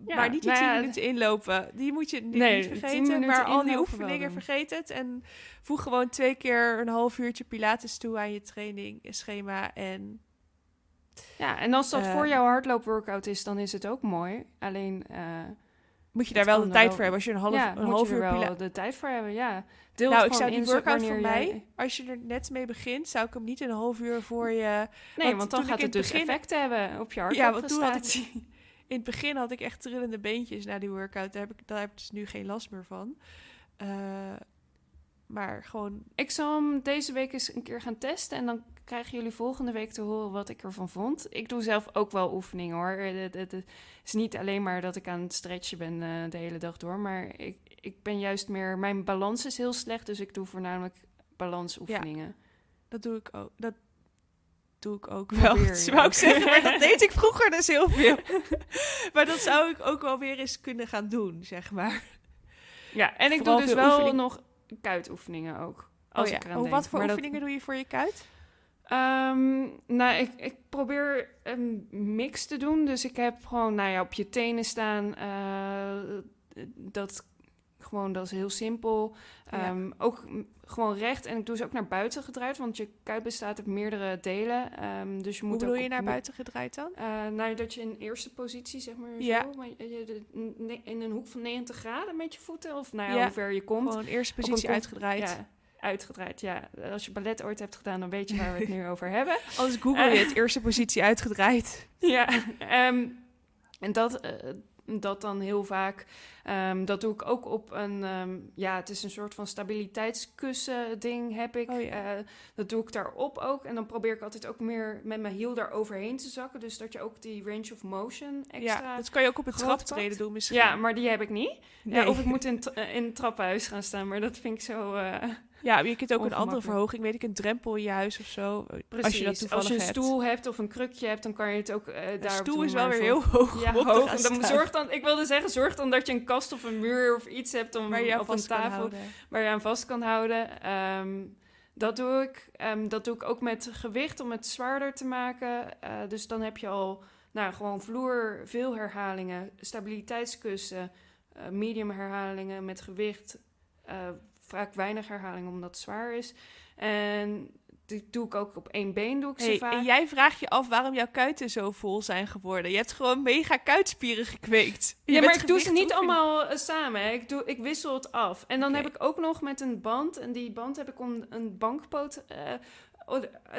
Ja, maar niet die nou 10 ja, minuten inlopen. Die moet je niet, Nee, niet 10 vergeten. Maar al die oefeningen, vergeet het. En voeg gewoon twee keer een half uurtje Pilates toe aan je training schema. En Ja, en als dat Eh, voor jouw hardloopworkout is, dan is het ook mooi. Alleen, eh, moet je daar wel de tijd wel- voor hebben. Als je een half, ja, een half uur wel de tijd voor hebben, ja. Deel Nou, ik zou gewoon die workout van mij, jij- als je er net mee begint, zou ik hem niet een half uur voor je... Nee, want want, dan gaat het dus begin- effect hebben op je Ja, want toen had ik-. In het begin had ik echt trillende beentjes na die workout. Daar heb ik, daar heb ik dus nu geen last meer van. Eh, maar gewoon Ik zal hem deze week eens een keer gaan testen. En dan krijgen jullie volgende week te horen wat ik ervan vond. Ik doe zelf ook wel oefeningen hoor. Het, het- het is niet alleen maar dat ik aan het stretchen ben eh, de hele dag door. Maar ik, ik ben juist meer... Mijn balans is heel slecht. Dus ik doe voornamelijk balansoefeningen. Dat doe ik ook. Dat doe ik ook wel. Dat zou ik zeggen, maar dat deed ik vroeger dus heel veel. maar dat zou ik ook wel weer eens kunnen gaan doen, zeg maar. Ja, en ik doe dus wel nog kuitoefeningen ook. Als oh, ja. oh, wat voor oefeningen doe je voor je kuit? Um, nou, ik, ik probeer een mix te doen. Dus ik heb gewoon, nou ja, op je tenen staan. Uh, dat gewoon, dat is heel simpel. Um, Ook gewoon recht. En ik doe ze ook naar buiten gedraaid, want je kuit bestaat uit meerdere delen. Um, dus je moet Hoe bedoel je naar buiten gedraaid dan? Uh, nou, dat je in eerste positie, zeg maar ja. zo, maar je, in een hoek van 90 graden met je voeten, of nou ja, hoe ver je komt. Gewoon eerste positie uitgedraaid. Uitgedraaid. Ja, als je ballet ooit hebt gedaan, dan weet je waar we het nu over hebben. Als Google je het, eerste positie uitgedraaid. Ja, um, en dat, uh, dat dan heel vaak. Um, dat doe ik ook op een, um, ja, het is een soort van stabiliteitskussen ding heb ik. Oh, ja. uh, dat doe ik daarop ook. En dan probeer ik altijd ook meer met mijn hiel daar overheen te zakken. Dus dat je ook die range of motion extra... Ja, dat kan je ook op het traptreden doen misschien. Ja, maar die heb ik niet. Nee. Ja, of ik moet in, in het trappenhuis gaan staan, maar dat vind ik zo... Uh, ja, je kunt ook een andere verhoging, weet ik, een drempel in je huis of zo. Precies. Als je, dat als je een stoel hebt of een krukje hebt, dan kan je het ook uh, daar. Een stoel is wel weer heel hoog. Ja, hoog. Dan zorg dan, ik wilde zeggen, zorg dan dat je een kast of een muur of iets hebt om waar je op een tafel waar je aan vast kan houden. Um, dat doe ik. Um, dat doe ik ook met gewicht om het zwaarder te maken. Uh, dus dan heb je al, nou, gewoon vloer, veel herhalingen, stabiliteitskussen, uh, medium herhalingen met gewicht. Uh, vaak weinig herhaling omdat het zwaar is. En die doe ik ook op één been, doe ik hey, vaak. En jij vraagt je af waarom jouw kuiten zo vol zijn geworden. Je hebt gewoon mega kuitspieren gekweekt. ja, maar ik doe ze niet allemaal uh, samen. Ik, doe, ik wissel het af. En dan heb ik ook nog met een band. En die band heb ik om een bankpoot uh,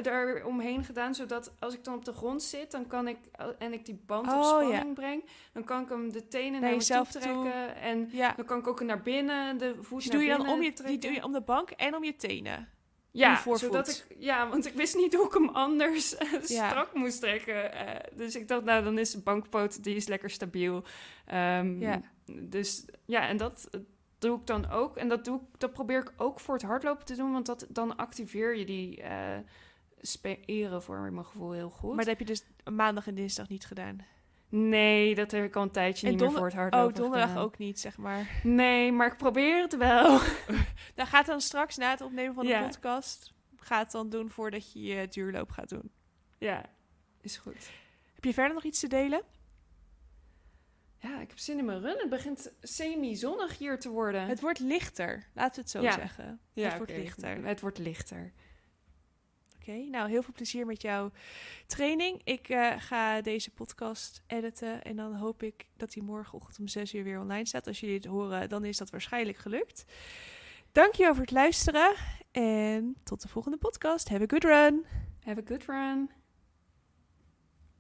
er omheen gedaan, zodat als ik dan op de grond zit, dan kan ik en ik die band op oh, spanning breng, dan kan ik hem de tenen naar jezelf trekken en ja. dan kan ik ook naar binnen de voet dus doe je dan om je die doe je om de bank en om je tenen. Ja, zodat ik ja, want ik wist niet hoe ik hem anders eh, strak moest trekken. Uh, dus ik dacht, nou dan is de bankpoot die is lekker stabiel. Um, ja. Dus ja, en dat doe ik dan ook. En dat, doe ik, dat probeer ik ook voor het hardlopen te doen, want dat, dan activeer je die uh, spieren voor mijn gevoel heel goed. Maar dat heb je dus maandag en dinsdag niet gedaan? Nee, dat heb ik al een tijdje niet meer voor het hardlopen Oh, donderdag ook niet, zeg maar. Nee, maar ik probeer het wel. dan gaat dan straks na het opnemen van de podcast... ga het dan doen voordat je je duurloop gaat doen. Ja, is goed. Heb je verder nog iets te delen? Ja, ik heb zin in mijn run. Het begint semi-zonnig hier te worden. Het wordt lichter, laten we het zo zeggen. Ja, het wordt lichter. Het wordt lichter. Oké, nou heel veel plezier met jouw training. Ik uh, ga deze podcast editen en dan hoop ik dat hij morgenochtend om 6 uur weer online staat. Als jullie het horen, dan is dat waarschijnlijk gelukt. Dankjewel voor het luisteren en tot de volgende podcast. Have a good run. Have a good run.